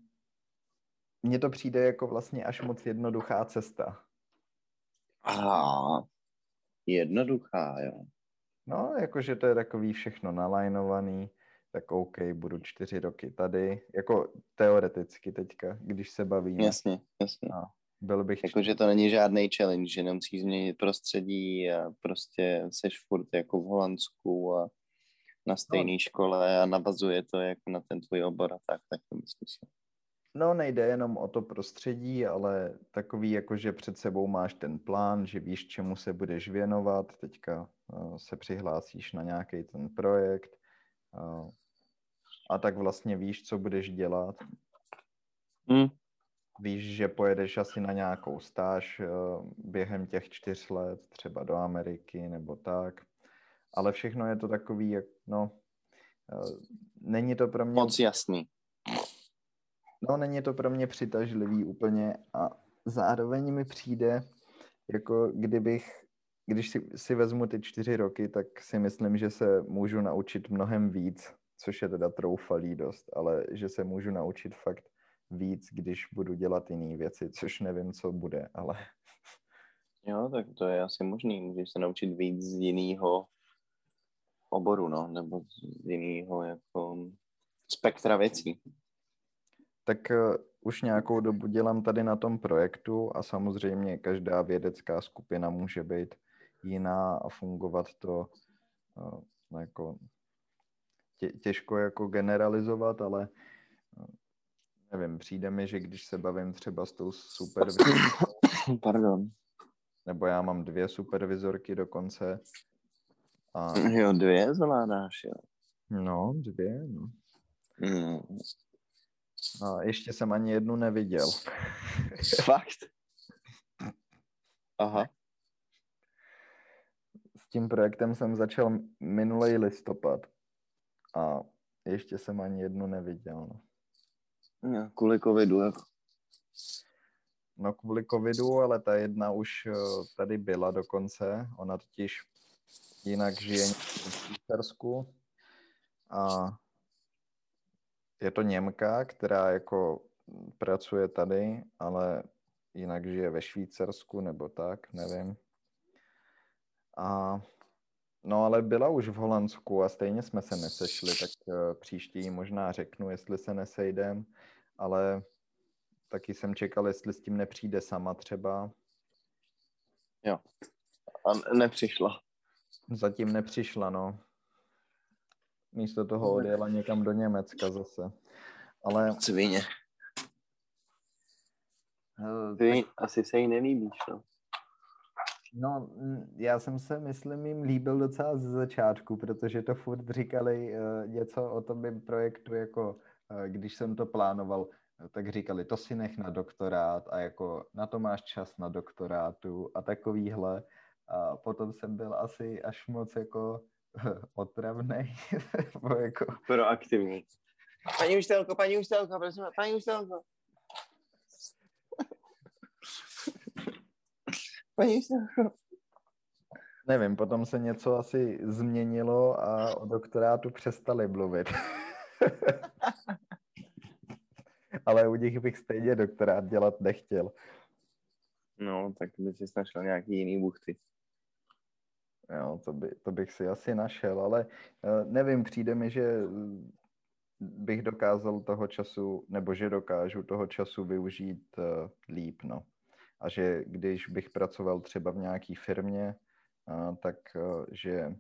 mně to přijde jako vlastně až moc jednoduchá cesta.
A jednoduchá, jo.
No, jakože to je takový všechno nalajnovaný, tak OK, budu čtyři roky tady, jako teoreticky teďka, když se bavíme.
Jasně, jasně.
No, byl bych...
Jako, že to není žádný challenge, že nemusíš změnit prostředí a prostě seš furt jako v Holandsku a na stejné no. škole a navazuje to jako na ten tvůj obor a tak, tak to myslíš.
No nejde jenom o to prostředí, ale takový jako, že před sebou máš ten plán, že víš, čemu se budeš věnovat, teďka uh, se přihlásíš na nějaký ten projekt, uh, a tak vlastně víš, co budeš dělat.
Hmm.
Víš, že pojedeš asi na nějakou stáž uh, během těch čtyř let, třeba do Ameriky nebo tak. Ale všechno je to takový, jak, no, uh, není to pro mě...
Moc jasný.
No, není to pro mě přitažlivý úplně a zároveň mi přijde, jako kdybych, když si, si vezmu ty čtyři roky, tak si myslím, že se můžu naučit mnohem víc, což je teda troufalý dost, ale že se můžu naučit fakt víc, když budu dělat jiné věci, což nevím, co bude, ale...
Jo, tak to je asi možný. Můžeš se naučit víc z jiného oboru, no, nebo z jiného jako spektra věcí.
Tak uh, už nějakou dobu dělám tady na tom projektu a samozřejmě každá vědecká skupina může být jiná a fungovat to uh, jako tě, těžko jako generalizovat, ale uh, nevím, přijde mi, že když se bavím třeba s tou supervizorkou,
Pardon.
nebo já mám dvě supervizorky dokonce. A,
Jo, dvě zvládáš, jo.
no, dvě, no.
Mm.
A ještě jsem ani jednu neviděl.
Fakt? Aha.
S tím projektem jsem začal minulý listopad a ještě jsem ani jednu neviděl. No.
Jo, kvůli covidu, jako.
No kvůli covidu, ale ta jedna už eh, tady byla dokonce. Ona totiž jinak žije v Švýcarsku a je to Němka, která jako pracuje tady, ale jinak žije ve Švýcarsku nebo tak, nevím. A no ale byla už v Holandsku a stejně jsme se nesešli, tak eh, příště jí možná řeknu, jestli se nesejdem, ale taky jsem čekal, jestli s tím nepřijde sama třeba.
Jo. A nepřišla.
Zatím nepřišla, no. Místo toho odjela někam do Německa zase. Ale
Svině.
eh,
Ty asi se jí nelíbíš, no.
No, mm, já jsem se, myslím, jim líbil docela z začátku, protože to furt říkali uh, něco o tom mým projektu, jako uh, když jsem to plánoval, tak říkali, to si nech na doktorát a jako na to máš čas na doktorátu a takovýhle. A potom jsem byl asi až moc jako otravnej, nebo jako,
Proaktivní. Paní učitelko, paní učitelko, prosím, paní učitelko. Paní učitelko.
nevím, potom se něco asi změnilo a o doktorátu přestali mluvit. Ale u nich bych stejně doktorát dělat nechtěl.
No, tak by si našel nějaký jiný buchty.
Jo, to, by, to bych si asi našel, ale uh, nevím, přijde mi, že mm, bych dokázal toho času, nebo že dokážu toho času využít uh, líp, no. A že když bych pracoval třeba v nějaké firmě, uh, tak uh, že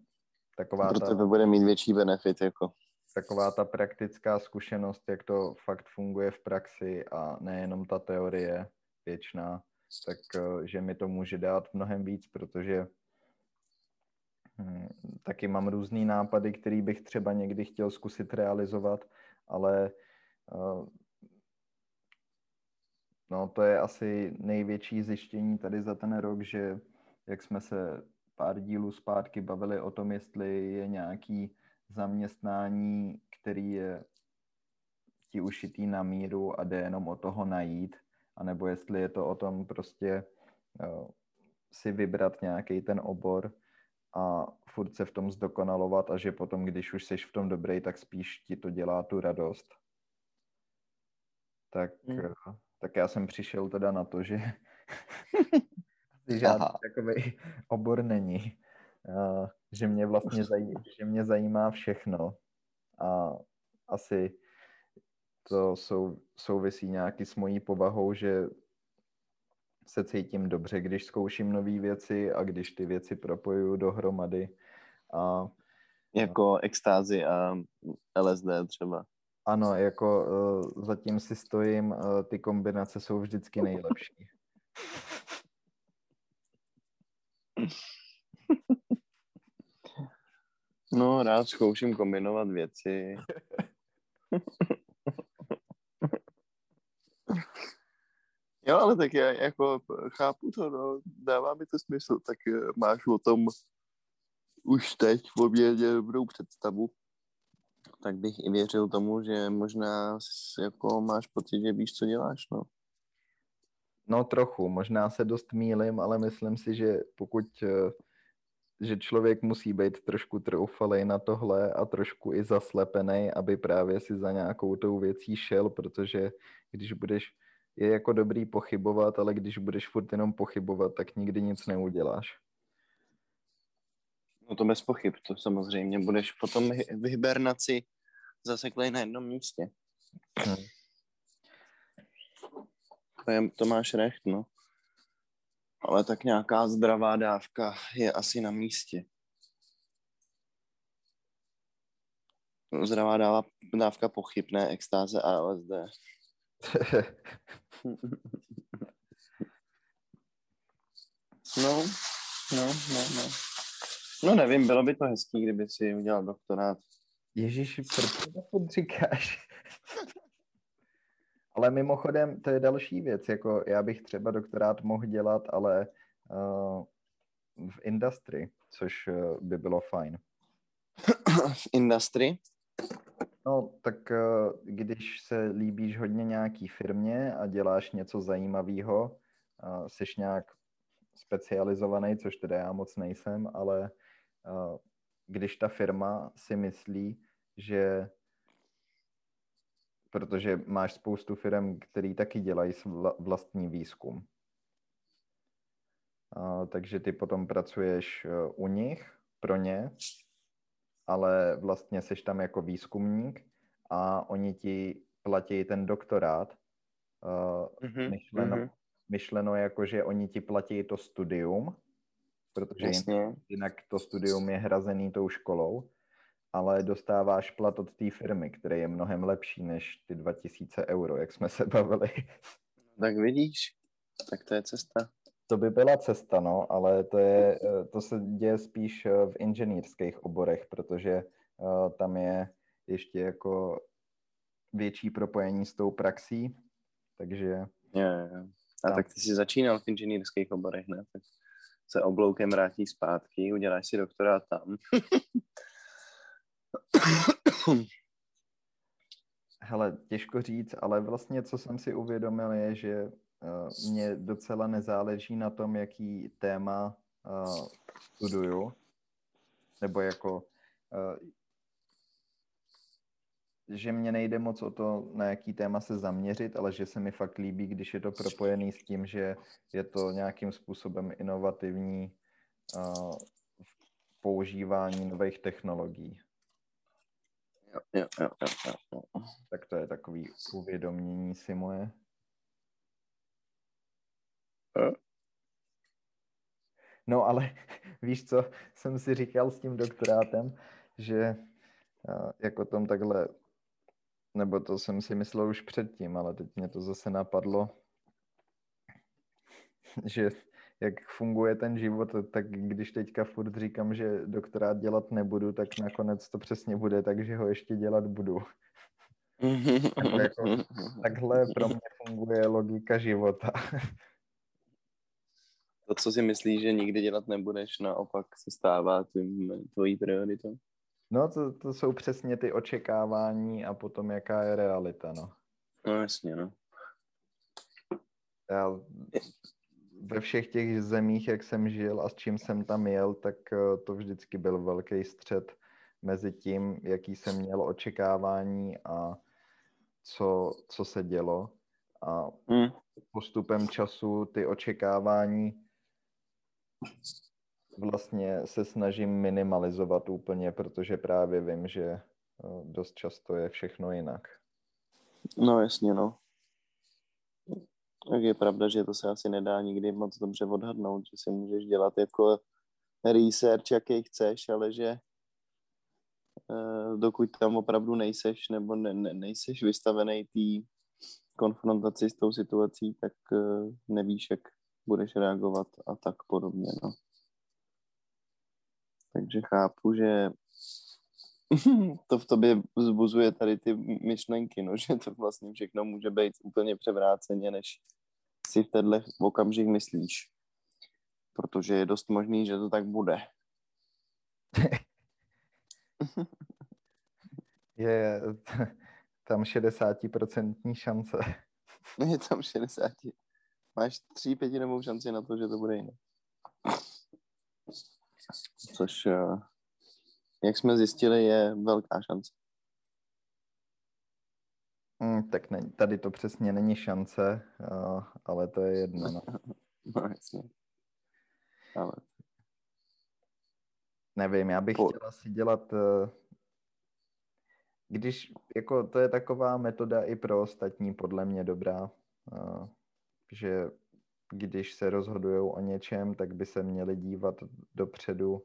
taková
Pro
ta,
tebe bude mít větší benefit, jako.
taková ta praktická zkušenost, jak to fakt funguje v praxi a nejenom ta teorie věčná, tak uh, že mi to může dát mnohem víc, protože Taky mám různý nápady, který bych třeba někdy chtěl zkusit realizovat, ale uh, no, to je asi největší zjištění tady za ten rok, že jak jsme se pár dílů zpátky bavili o tom, jestli je nějaký zaměstnání, který je ti ušitý na míru a jde jenom o toho najít, anebo jestli je to o tom prostě uh, si vybrat nějaký ten obor, a furt se v tom zdokonalovat a že potom, když už jsi v tom dobrý, tak spíš ti to dělá tu radost. Tak,
Hmm.
hmm. tak já jsem přišel teda na to, že žádný
Aha.
takový obor není. A, že mě vlastně zajímá, že mě zajímá všechno a asi to sou, souvisí nějaký s mojí povahou, že se cítím dobře, když zkouším nové věci a když ty věci propojuju dohromady. A
Jako extázy a LSD třeba.
ano, jako uh, zatím si stojím, uh, ty kombinace jsou vždycky nejlepší.
No, rád zkouším kombinovat věci. jo, ale tak já jako chápu to, no, dává mi to smysl, tak eh, máš o tom už teď poměrně dobrou představu. Tak bych i věřil tomu, že možná jako máš pocit, že víš, co děláš, no.
No trochu, možná se dost mýlim, ale myslím si, že pokud eh, že člověk musí být trošku troufalej na tohle a trošku i zaslepený, aby právě si za nějakou tou věcí šel, protože když budeš, je jako dobrý pochybovat, ale když budeš furt jenom pochybovat, tak nikdy nic neuděláš.
No to bez pochyb, to samozřejmě. Budeš potom v hibernaci zaseklej na jednom místě. To, je, to máš recht, no. Ale tak nějaká zdravá dávka je asi na místě. Zdravá dává, dávka pochybné extáze a LSD. No, no, no, no. No nevím, bylo by to hezký, kdyby si udělal doktorát.
Ježíši, proč to říkáš? ale mimochodem, to je další věc, jako já bych třeba doktorát mohl dělat, ale uh, v industry, což uh, by bylo fajn.
v industry?
No, tak uh, když se líbíš hodně nějaký firmě a děláš něco zajímavého, jsi nějak specializovaný, což teda já moc nejsem, ale uh, když ta firma si myslí, že protože máš spoustu firm, který taky dělají vlastní výzkum. Takže ty potom pracuješ e, u nich, pro ně, ale vlastně jsi tam jako výzkumník a oni ti platí ten doktorát. mm-hmm, myšleno, mm-hmm. myšleno jako, že oni ti platí to studium, protože jinak, jinak to studium je hrazený tou školou ale dostáváš plat od té firmy, který je mnohem lepší než ty 2000 euro, jak jsme se bavili.
Tak vidíš, tak to je cesta.
To by byla cesta, no, ale to, je, eh, to se děje spíš eh, v inženýrských oborech, protože uh, tam je ještě jako větší propojení s tou praxí, takže...
Je, je. A tak ty jsi začínal v inženýrských oborech, ne? Tak se obloukem vrátí zpátky, uděláš si doktorát tam.
Hele, těžko říct, ale vlastně, co jsem si uvědomil, je, že mě docela nezáleží na tom, jaký téma uh, studuju, nebo jako, uh, že mě nejde moc o to, na jaký téma se zaměřit, ale že se mi fakt líbí, když je to propojený s tím, že je to nějakým způsobem inovativní uh, v používání nových technologií.
Jo, jo, jo, jo, jo.
Tak to je takový uvědomění si moje. No ale víš co, jsem si říkal s tím doktorátem, že jako tom takhle, nebo to jsem si myslel už předtím, ale teď mě to zase napadlo, že jak funguje ten život, tak když teďka furt říkám, že doktorát dělat nebudu, tak nakonec to přesně bude tak, že ho ještě dělat budu. jako, takhle pro mě funguje logika života.
To, co si myslíš, že nikdy dělat nebudeš, naopak se stává tím tvojí prioritou?
No, to, to jsou přesně ty očekávání a potom jaká je realita, no.
No, jasně, no.
Já ve všech těch zemích, jak jsem žil a s čím jsem tam jel, tak eh, to vždycky byl velký střed mezi tím, jaký jsem měl očekávání a co, co se dělo. A hmm. postupem času ty očekávání vlastně se snažím minimalizovat úplně, protože právě vím, že eh, dost často je všechno jinak.
No jasně, no. Tak je pravda, že to se asi nedá nikdy moc dobře odhadnout, že si můžeš dělat jako research, jaký chceš, ale že eh, dokud tam opravdu nejseš nebo ne, ne, nejseš vystavený té konfrontaci s tou situací, tak eh, nevíš, jak budeš reagovat a tak podobně. No. Takže chápu, že to v tobě vzbuzuje tady ty myšlenky, no, že to vlastně všechno může být úplně převráceně, než si v tenhle okamžik myslíš. Protože je dost možný, že to tak bude.
je tam 60% šance.
Je tam 60. Máš tří pětinovou šanci na to, že to bude jinak. Což eh, jak jsme zjistili, je velká šance.
Hmm, tak ne, tady to přesně není šance, uh, ale to je jedno. No,
no jasně. Ale...
Nevím, já bych po... chtěla si dělat, uh, když, jako to je taková metoda i pro ostatní, podle mě dobrá. Uh, že když se rozhodují o něčem, tak by se měli dívat dopředu,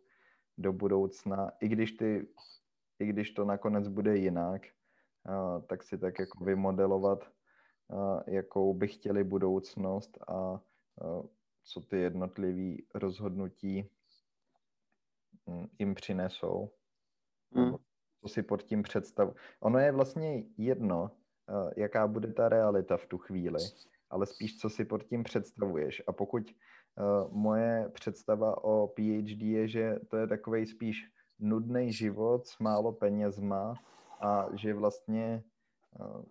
do budoucna, i když, ty, i když to nakonec bude jinak, uh, tak si tak jako vymodelovat, uh, jakou by chtěli budoucnost a uh, co ty jednotlivé rozhodnutí um, jim přinesou. Hmm. Co si pod tím představ. Ono je vlastně jedno, jaká bude ta realita v tu chvíli, ale spíš, co si pod tím představuješ. A pokud uh, moje představa o PhD je, že to je takový spíš nudný život s málo penězma a že vlastně uh,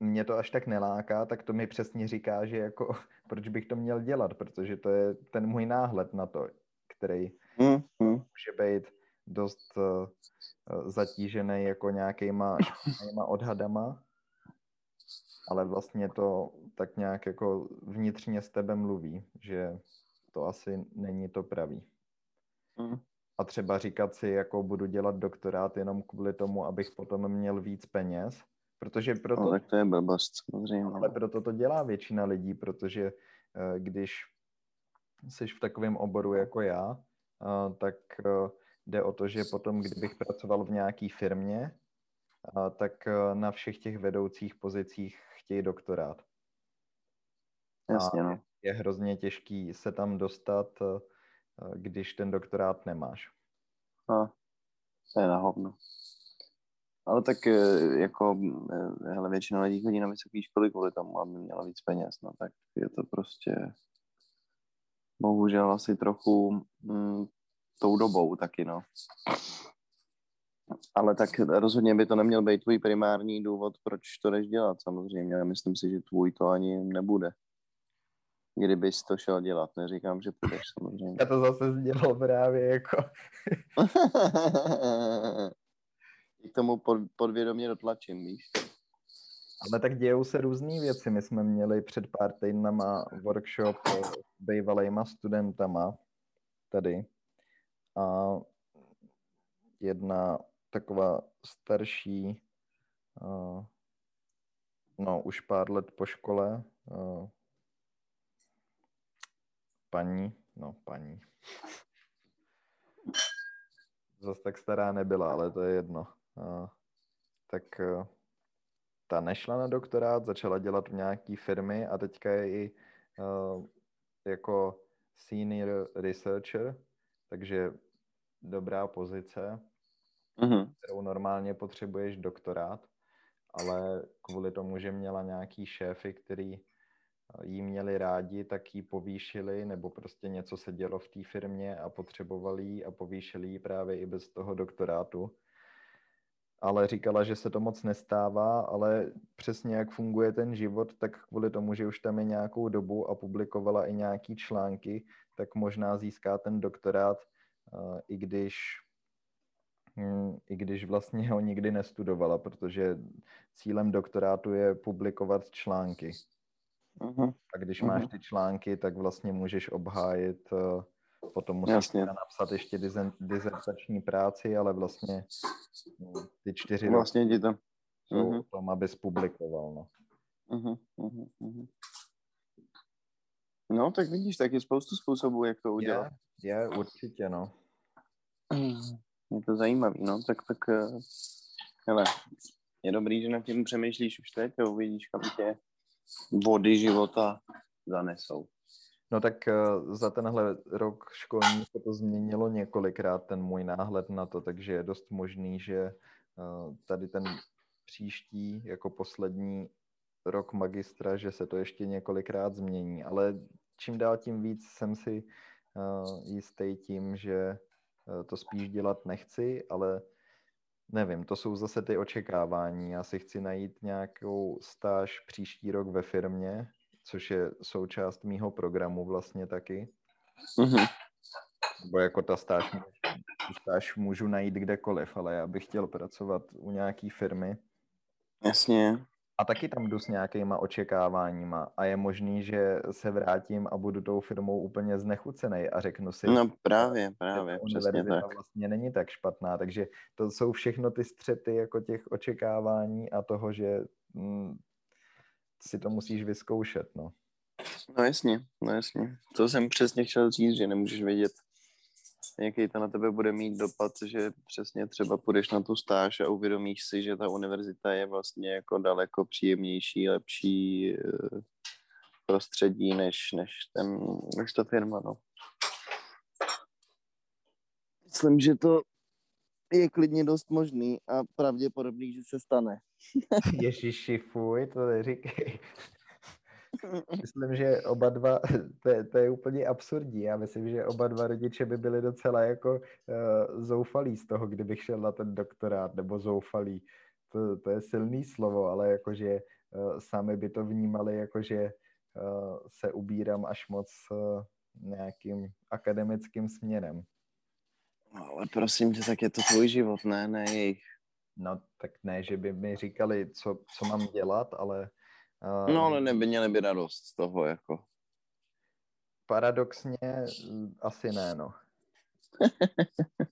mě to až tak neláká, tak to mi přesně říká, že jako proč bych to měl dělat, protože to je ten můj náhled na to, který mm, mm. může být dost uh, zatížený jako nějakýma odhadama ale vlastně to tak nějak jako vnitřně s tebe mluví, že to asi není to pravý. Mm. A třeba říkat si, jako budu dělat doktorát jenom kvůli tomu, abych potom měl víc peněz, protože proto... No,
tak to je blbost, samozřejmě.
Ale proto to dělá většina lidí, protože uh, když jsi v takovém oboru jako já, uh, tak uh, jde o to, že potom, kdybych pracoval v nějaké firmě, tak na všech těch vedoucích pozicích chtějí doktorát.
Jasně, no.
Je hrozně těžký se tam dostat, eh, když ten doktorát nemáš.
A, to je na hovno. Ale tak eh, jako hele, většina lidí chodí na vysoké školy kvůli tomu, aby měla víc peněz, no tak je to prostě bohužel asi trochu mm, tou dobou taky, no. Ale tak rozhodně by to neměl být tvůj primární důvod, proč to jdeš dělat, samozřejmě. Myslím si, že tvůj to ani nebude. Kdybys to šel dělat, neříkám, že půjdeš samozřejmě.
Já to zase sdělal právě jako...
k tomu pod, podvědomě dotlačím, víš.
Ale tak dějou se různé věci. My jsme měli před pár týdnama workshop s bývalýma studentama tady. A jedna taková starší, uh, no už pár let po škole, uh, paní, no paní, zase tak stará nebyla, ale to je jedno. Uh, tak uh, ta nešla na doktorát, začala dělat v nějaký firmy a teďka je i uh, jako senior researcher, takže dobrá pozice mm-hmm. kterou normálně potřebuješ doktorát, ale kvůli tomu, že měla nějaký šéfy, který eh, jí měli rádi, tak ji povýšili, nebo prostě něco se dělo v té firmě a potřebovali ji a povýšili ji právě i bez toho doktorátu. Ale říkala, že se to moc nestává, ale přesně jak funguje ten život, tak kvůli tomu, že už tam je nějakou dobu a publikovala i nějaký články, tak možná získá ten doktorát, eh, i když i když vlastně ho nikdy nestudovala, protože cílem doktorátu je publikovat články. Uh-huh. A když uh-huh. máš ty články, tak vlastně můžeš obhájit, eh, potom musíš Jasně. napsat ještě dizertační práci, ale vlastně hm, ty čtyři
vlastně roky to.
jsou uh-huh. tom, abys publikoval. No.
Uh-huh. Uh-huh. No, tak vidíš, tak je spoustu způsobů, jak to udělat.
Je, je určitě, no.
Je to zajímavý, no, tak, tak, eh, hele, je dobrý, že nad tím přemýšlíš už teď a uvidíš, kam tě vody života zanesou.
No tak uh, za tenhle rok školní se to změnilo několikrát, ten můj náhled na to, takže je dost možný, že uh, tady ten příští, jako poslední rok magistra, že se to ještě několikrát změní, ale čím dál tím víc jsem si jistý tím, že Eh, to spíš dělat nechci, ale nevím, to jsou zase ty očekávání. Já si chci najít nějakou stáž příští rok ve firmě, což je součást mýho programu vlastně taky. Mm-hmm. Bo jako ta stáž, stáž můžu najít kdekoliv, ale já bych chtěl pracovat u nějaký firmy.
Jasně.
A taky tam jdu s nějakýma očekáváníma a je možný, že se vrátím a budu tou firmou úplně znechucený a řeknu si,
no právě, právě, přesně tak.
vlastně není tak špatná, takže to jsou všechno ty střety jako těch očekávání a toho, že mm, si to musíš vyzkoušet, no.
No jasně, no jasně. To jsem přesně chtěl říct, že nemůžeš vědět, jaký to na tebe bude mít dopad, že přesně třeba půjdeš na tu stáž a uvědomíš si, že ta univerzita je vlastně jako daleko příjemnější, lepší eh, prostředí než, než, ten, než ta firma, no. Myslím, že to je klidně dost možný a pravděpodobný, že se stane.
Ježiši, fuj, to neříkej. Myslím, že oba dva, to je, to je úplně absurdní. Já myslím, že oba dva rodiče by byli docela jako uh, zoufalí z toho, kdybych šel na ten doktorát, nebo zoufalí. To, to je silný slovo, ale jakože uh, sami by to vnímali, jakože uh, se ubírám až moc uh, nějakým akademickým směrem.
No, ale prosím tě, tak je to tvůj život, ne, ne jejich.
No tak ne, že by mi říkali, co, co mám dělat, ale
Uh, no, ale neby, měli by radost z toho, jako.
Paradoxně mm, asi ne, no.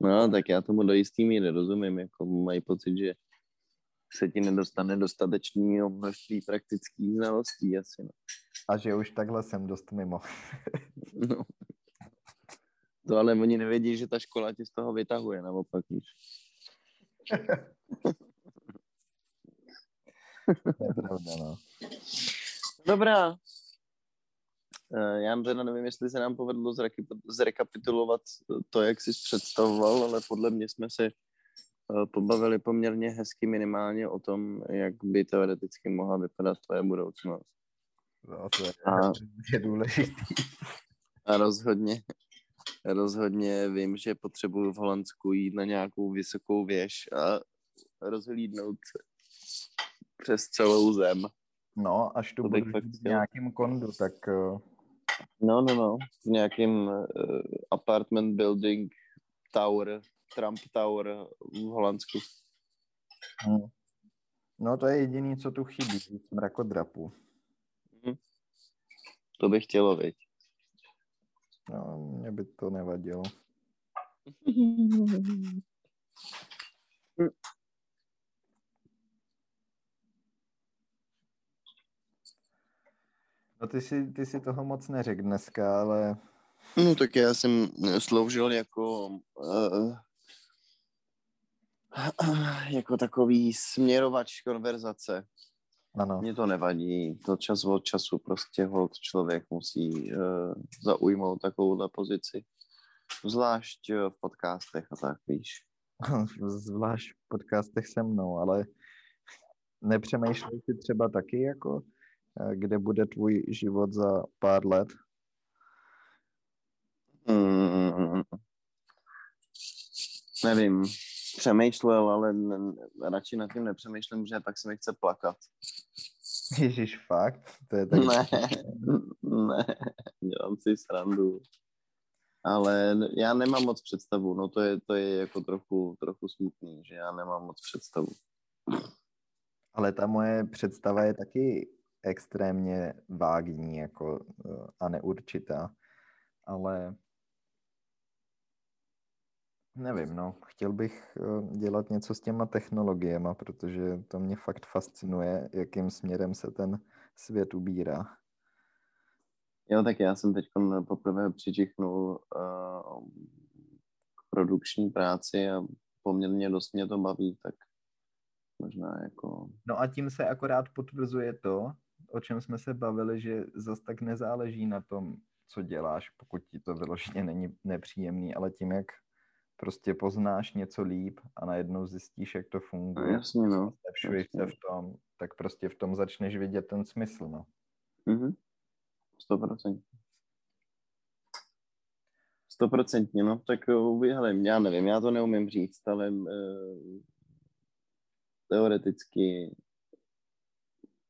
no, tak já tomu do jistý míry rozumím, jako mají pocit, že se ti nedostane dostatečný množství praktických znalostí asi, no.
A že už takhle jsem dost mimo. no.
To ale oni nevědí, že ta škola tě z toho vytahuje, naopak, víš.
je pravda, no.
Dobrá. Eh, já teda nevím, jestli se nám povedlo zrekapitulovat to, jak jsi představoval, ale podle mě jsme se eh, pobavili poměrně hezky minimálně o tom, jak by teoreticky mohla vypadat tvoje budoucnost.
No, to je, a, je důležitý.
A rozhodně, rozhodně vím, že potřebuju v Holandsku jít na nějakou vysokou věž a rozhlídnout se přes celou zem.
No, až tu to budu v nějakém kondu, tak... Uh...
No, no, no, v nějakém uh, apartment building tower, Trump Tower v Holandsku.
Hmm. No, to je jediný, co tu chybí, mrakodrapu. Hmm.
To bych chtělo, viď?
No, mě by to nevadilo. No ty si, ty si toho moc neřekl dneska, ale...
No tak já jsem sloužil jako uh, jako takový směrovač konverzace.
Ano.
Mně to nevadí, to čas od času prostě hold člověk musí uh, zaujmout takovouhle pozici. Zvlášť v podcastech a tak, víš.
Zvlášť v podcastech se mnou, ale nepřemýšlej si třeba taky jako kde bude tvůj život za pár let?
Hmm, nevím, přemýšlel, ale ne, radši nad tím nepřemýšlím, že pak se mi chce plakat.
Ježíš, fakt? To je tak...
Ne, ne, dělám si srandu. Ale já nemám moc představu, no to je, to je jako trochu, trochu smutný, že já nemám moc představu.
Ale ta moje představa je taky extrémně vágní jako, eh, a neurčitá, ale nevím, no, chtěl bych eh, dělat něco s těma technologiemi, protože to mě fakt fascinuje, jakým směrem se ten svět ubírá.
Jo, tak já jsem teď poprvé přičichnul uh, k produkční práci a poměrně dost mě to baví, tak možná jako...
No a tím se akorát potvrzuje to, o čem jsme se bavili, že zase tak nezáleží na tom, co děláš, pokud ti to vyloženě není nepříjemný, ale tím, jak prostě poznáš něco líp a najednou zjistíš, jak to funguje.
No, jasně, no.
Zlepšuješ se v tom, tak prostě v tom začneš vidět ten smysl, no.
Mhm. procent. Stoprocentně, no, tak hele, já nevím, já to neumím říct, ale uh, teoreticky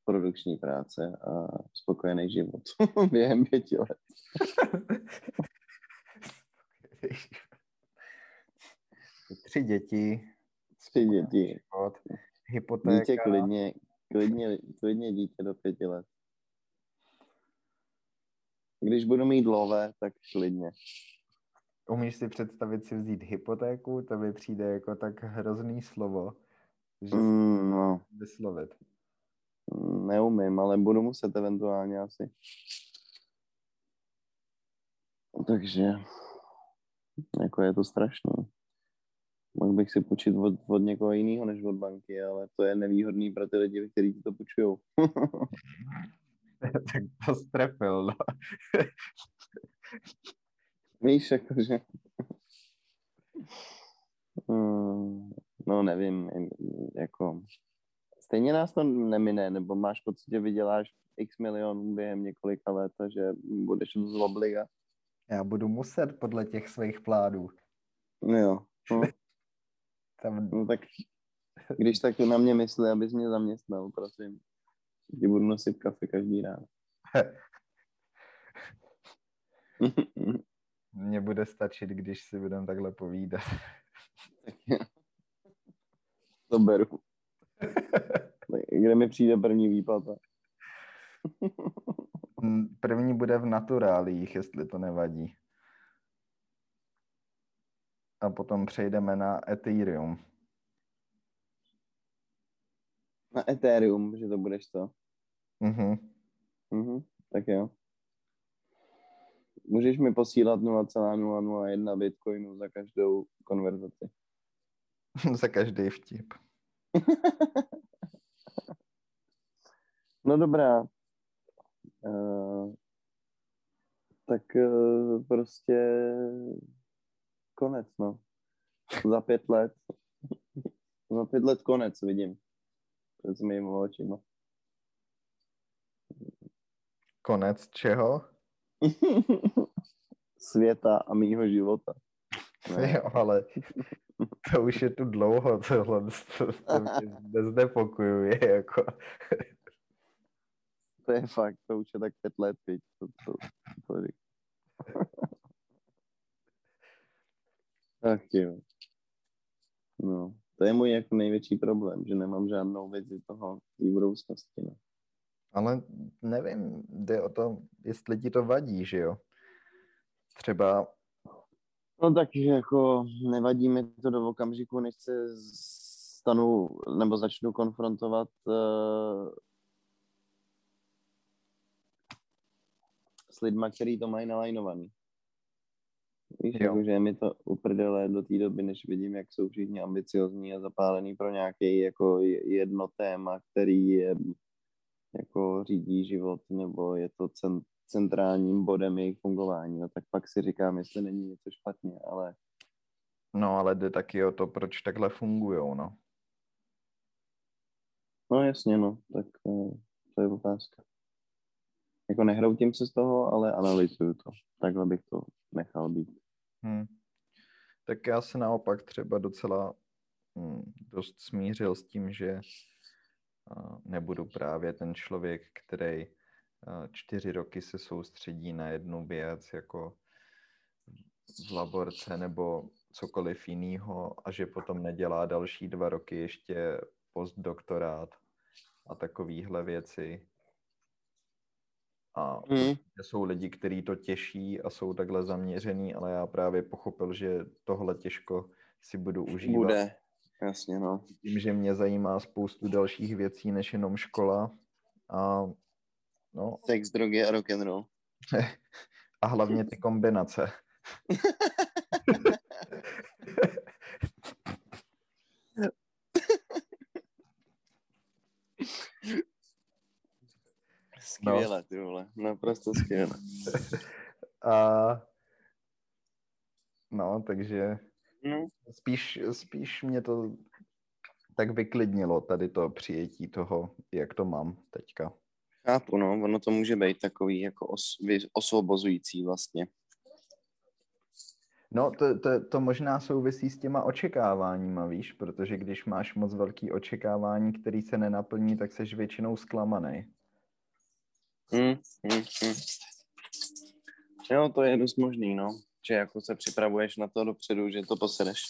produkční práce a spokojený život během pěti let.
Tři děti.
Tři děti.
Život, hypotéka.
Dítě klidně, klidně, klidně dítě do pěti let. Když budu mít lové, tak klidně.
Umíš si představit si vzít hypotéku? To mi přijde jako tak hrozný slovo, že
mm, no.
vyslovit.
Neumím, ale budu muset eventuálně asi. Takže jako je to strašné. Mohl bych si půjčit od, od někoho jiného než od banky, ale to je nevýhodný pro ty lidi, kteří ti to půjčují.
tak to strefil, no.
Víš, jakože... Hmm, no nevím, jako... Stejně nás to nemine, nebo máš pocit, že vyděláš x milionů během několika let a že budeš z obliga?
Já budu muset podle těch svých plánů.
Jo. No.
Tam...
no tak když tak na mě myslí, abys mě zaměstnal, prosím. Ti budu nosit kafe každý ráno.
Mně bude stačit, když si budeme takhle povídat.
to beru. Kde mi přijde první výplata?
První bude v naturálích, jestli to nevadí. A potom přejdeme na Ethereum.
Na Ethereum, že to budeš to?
Mhm.
Mhm, tak jo. Můžeš mi posílat 0,001 bitcoinu za každou konverzaci.
za každý vtip.
No dobrá. Uh, tak uh, prostě konec, no. Za pět let. za pět let konec vidím. Před mými očima.
Konec čeho?
Světa a mýho života.
No. Jo, ale to už je tu dlouho, tohle to, to mě neznepokojuje, jako.
to je fakt, to už je tak pět let, teď, to, to, to, to Ach jo. No, to je můj jako největší problém, že nemám žádnou vizi toho v budoucnosti. No.
Ale nevím, jde o to, jestli ti to vadí, že jo? Třeba...
No tak jako nevadí mi to do okamžiku, než se stanu nebo začnu konfrontovat uh, s lidma, kteří to mají nalajnovaný. Víš, jako, že mi to uprdele do té doby, než vidím, jak jsou všichni ambiciozní a zapálení pro nějaký jako jedno téma, který je jako řídí život, nebo je to centrálním bodem jejich fungování, no tak pak si říkám, jestli není něco špatně, ale...
No, ale jde taky o to, proč takhle fungují, no.
No jasně, no, tak eh, to je otázka. Jako nehroutím se z toho, ale analyzuju to. Takhle bych to nechal být.
Hmm. Tak já se naopak třeba docela hmm, dost smířil s tím, že nebudu právě ten člověk, který čtyři roky se soustředí na jednu věc, jako v laborce nebo cokoliv jiného a že potom nedělá další dva roky ještě postdoktorát a takovéhle věci, a mm. jsou lidi, kteří to těší a jsou takhle zaměřený, ale já právě pochopil, že tohle těžko si budu užívat.
Bude, jasně no.
Tím, že mě zajímá spoustu dalších věcí, než jenom škola. A no.
Sex, drogy a rock and roll.
a hlavně ty kombinace.
Skvěle, no. ty vole, naprosto skvěle.
A no, takže no. Spíš, spíš mě to tak vyklidnilo, tady to přijetí toho, jak to mám teďka.
Chápu, no, ono to může být takový jako os, osvobozující vlastně.
No, to, to, to možná souvisí s těma očekáváníma, víš, protože když máš moc velký očekávání, který se nenaplní, tak seš většinou zklamaný.
Hmm, hmm, hmm. Jo, to je dost možný, no. Že jako se připravuješ na to dopředu, že to posedeš.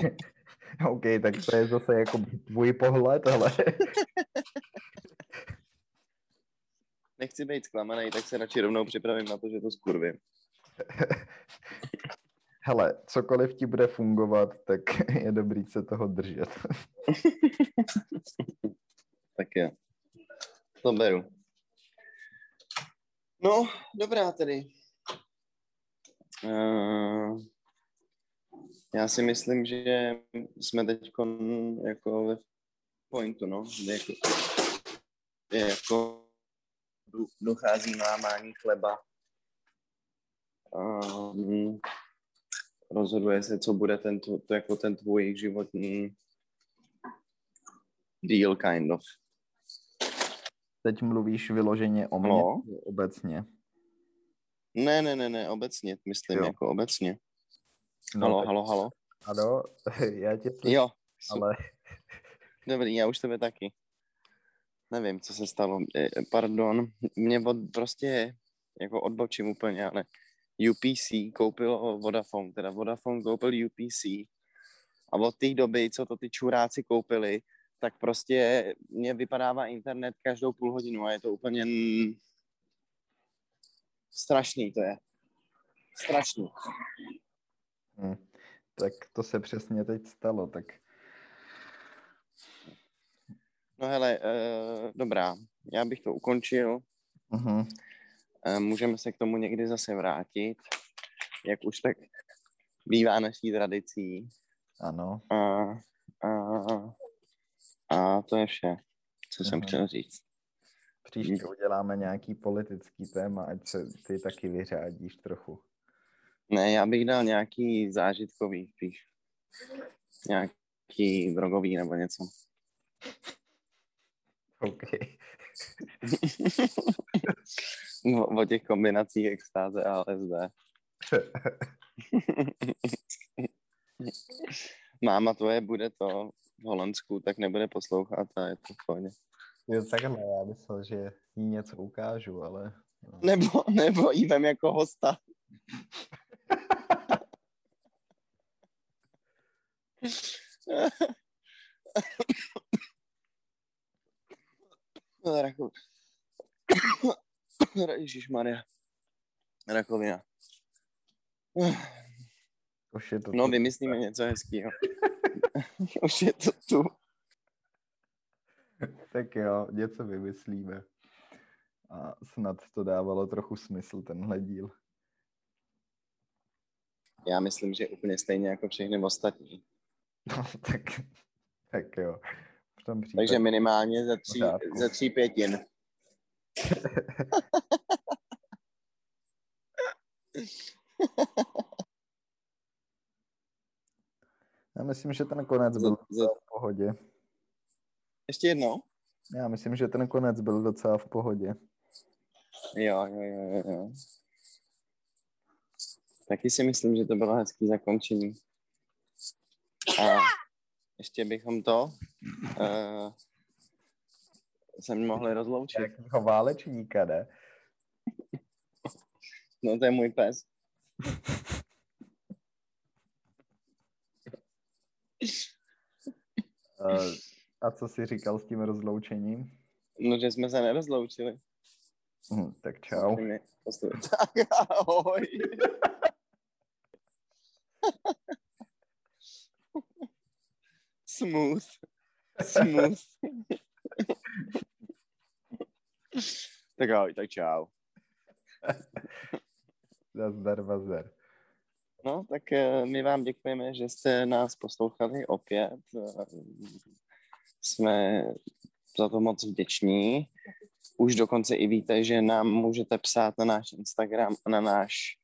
OK, tak to je zase jako tvůj pohled, ale...
Nechci být zklamaný, tak se radši rovnou připravím na to, že to skurvím.
Hele, cokoliv ti bude fungovat, tak je dobrý se toho držet.
tak jo. To beru. No, dobrá tedy. Uh, já si myslím, že jsme teď jako ve pointu, no. Jako, jako dochází lámání chleba. Um, rozhoduje se, co bude ten, to, to jako ten tvůj životní deal, kind of.
Teď mluvíš vyloženě o mě, no. obecně.
Ne, ne, ne, ne, obecně, myslím, jo. jako obecně. No, halo, tak... halo, halo.
Ano, já tě...
Jo.
Ale...
Dobrý, já už tebe taky. Nevím, co se stalo. Eh, pardon, mě od, prostě jako odbočím úplně, ale UPC koupil Vodafone, teda Vodafone koupil UPC a od té doby, co to ty čuráci koupili, tak prostě mě vypadává internet každou půl hodinu a je to úplně strašný to je. Strašný.
Hmm. Tak to se přesně teď stalo, tak...
No hele, uh, dobrá, já bych to ukončil. Uh-huh. Uh, můžeme se k tomu někdy zase vrátit, jak už tak bývá naší tradicí.
Ano.
A, a, a to je vše, co uh-huh. jsem mhm. chtěl říct.
Příště uděláme nějaký politický téma, ať se ty taky vyřádíš trochu.
Ne, já bych dal nějaký zážitkový spíš. Nějaký drogový nebo něco.
OK.
o, o těch kombinacích extáze a LSD. Máma tvoje bude to v Holandsku, tak nebude poslouchat a je to v pohodě.
Jo, takhle, já myslel, že jí něco ukážu, ale...
No. Nebo, nebo jí vem jako hosta. Rakov... Ježišmarja. Rakovina.
Už je to
no, vymyslíme něco hezkého. Už je to tu.
tak jo, něco vymyslíme. A snad to dávalo trochu smysl, tenhle díl.
Já myslím, že úplně stejně jako všechny ostatní.
No, tak, tak jo.
V tom případě... Takže minimálně za tří, za tří pětin.
Já myslím, že ten konec byl za... v pohodě.
Ještě jednou?
Já myslím, že ten konec byl docela v pohodě.
Jo, jo, jo, jo. Taky si myslím, že to bylo hezký zakončení. A ještě bychom to uh, se mohli rozloučit.
Jakýho válečníka, ne?
No to je můj pes.
uh, a co jsi říkal s tím rozloučením?
No, že jsme se nerozloučili.
Hm, tak čau.
Tak ahoj. Smooth. Smooth. tak ahoj, tak čau.
Nazdar, nazdar.
No, tak eh, my vám děkujeme, že jste nás poslouchali opět. Jsme za to moc vděční. Už dokonce i víte, že nám můžete psát na náš Instagram a na náš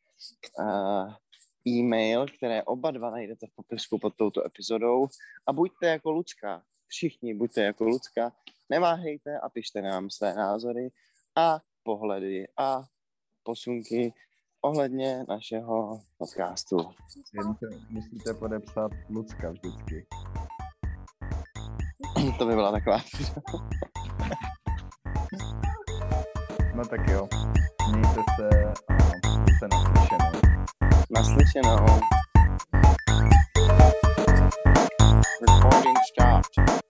uh, e-mail, které oba dva najdete v popisku pod touto epizodou. A buďte jako Lucka, všichni buďte jako Lucka, neváhejte a pište nám své názory a pohledy a posunky ohledně našeho podcastu.
Jen musíte podepsat Lucka vždycky.
to by byla taková.
no tak jo. Mějte se a se naslyšenou.
Naslyšenou. Recording stopped.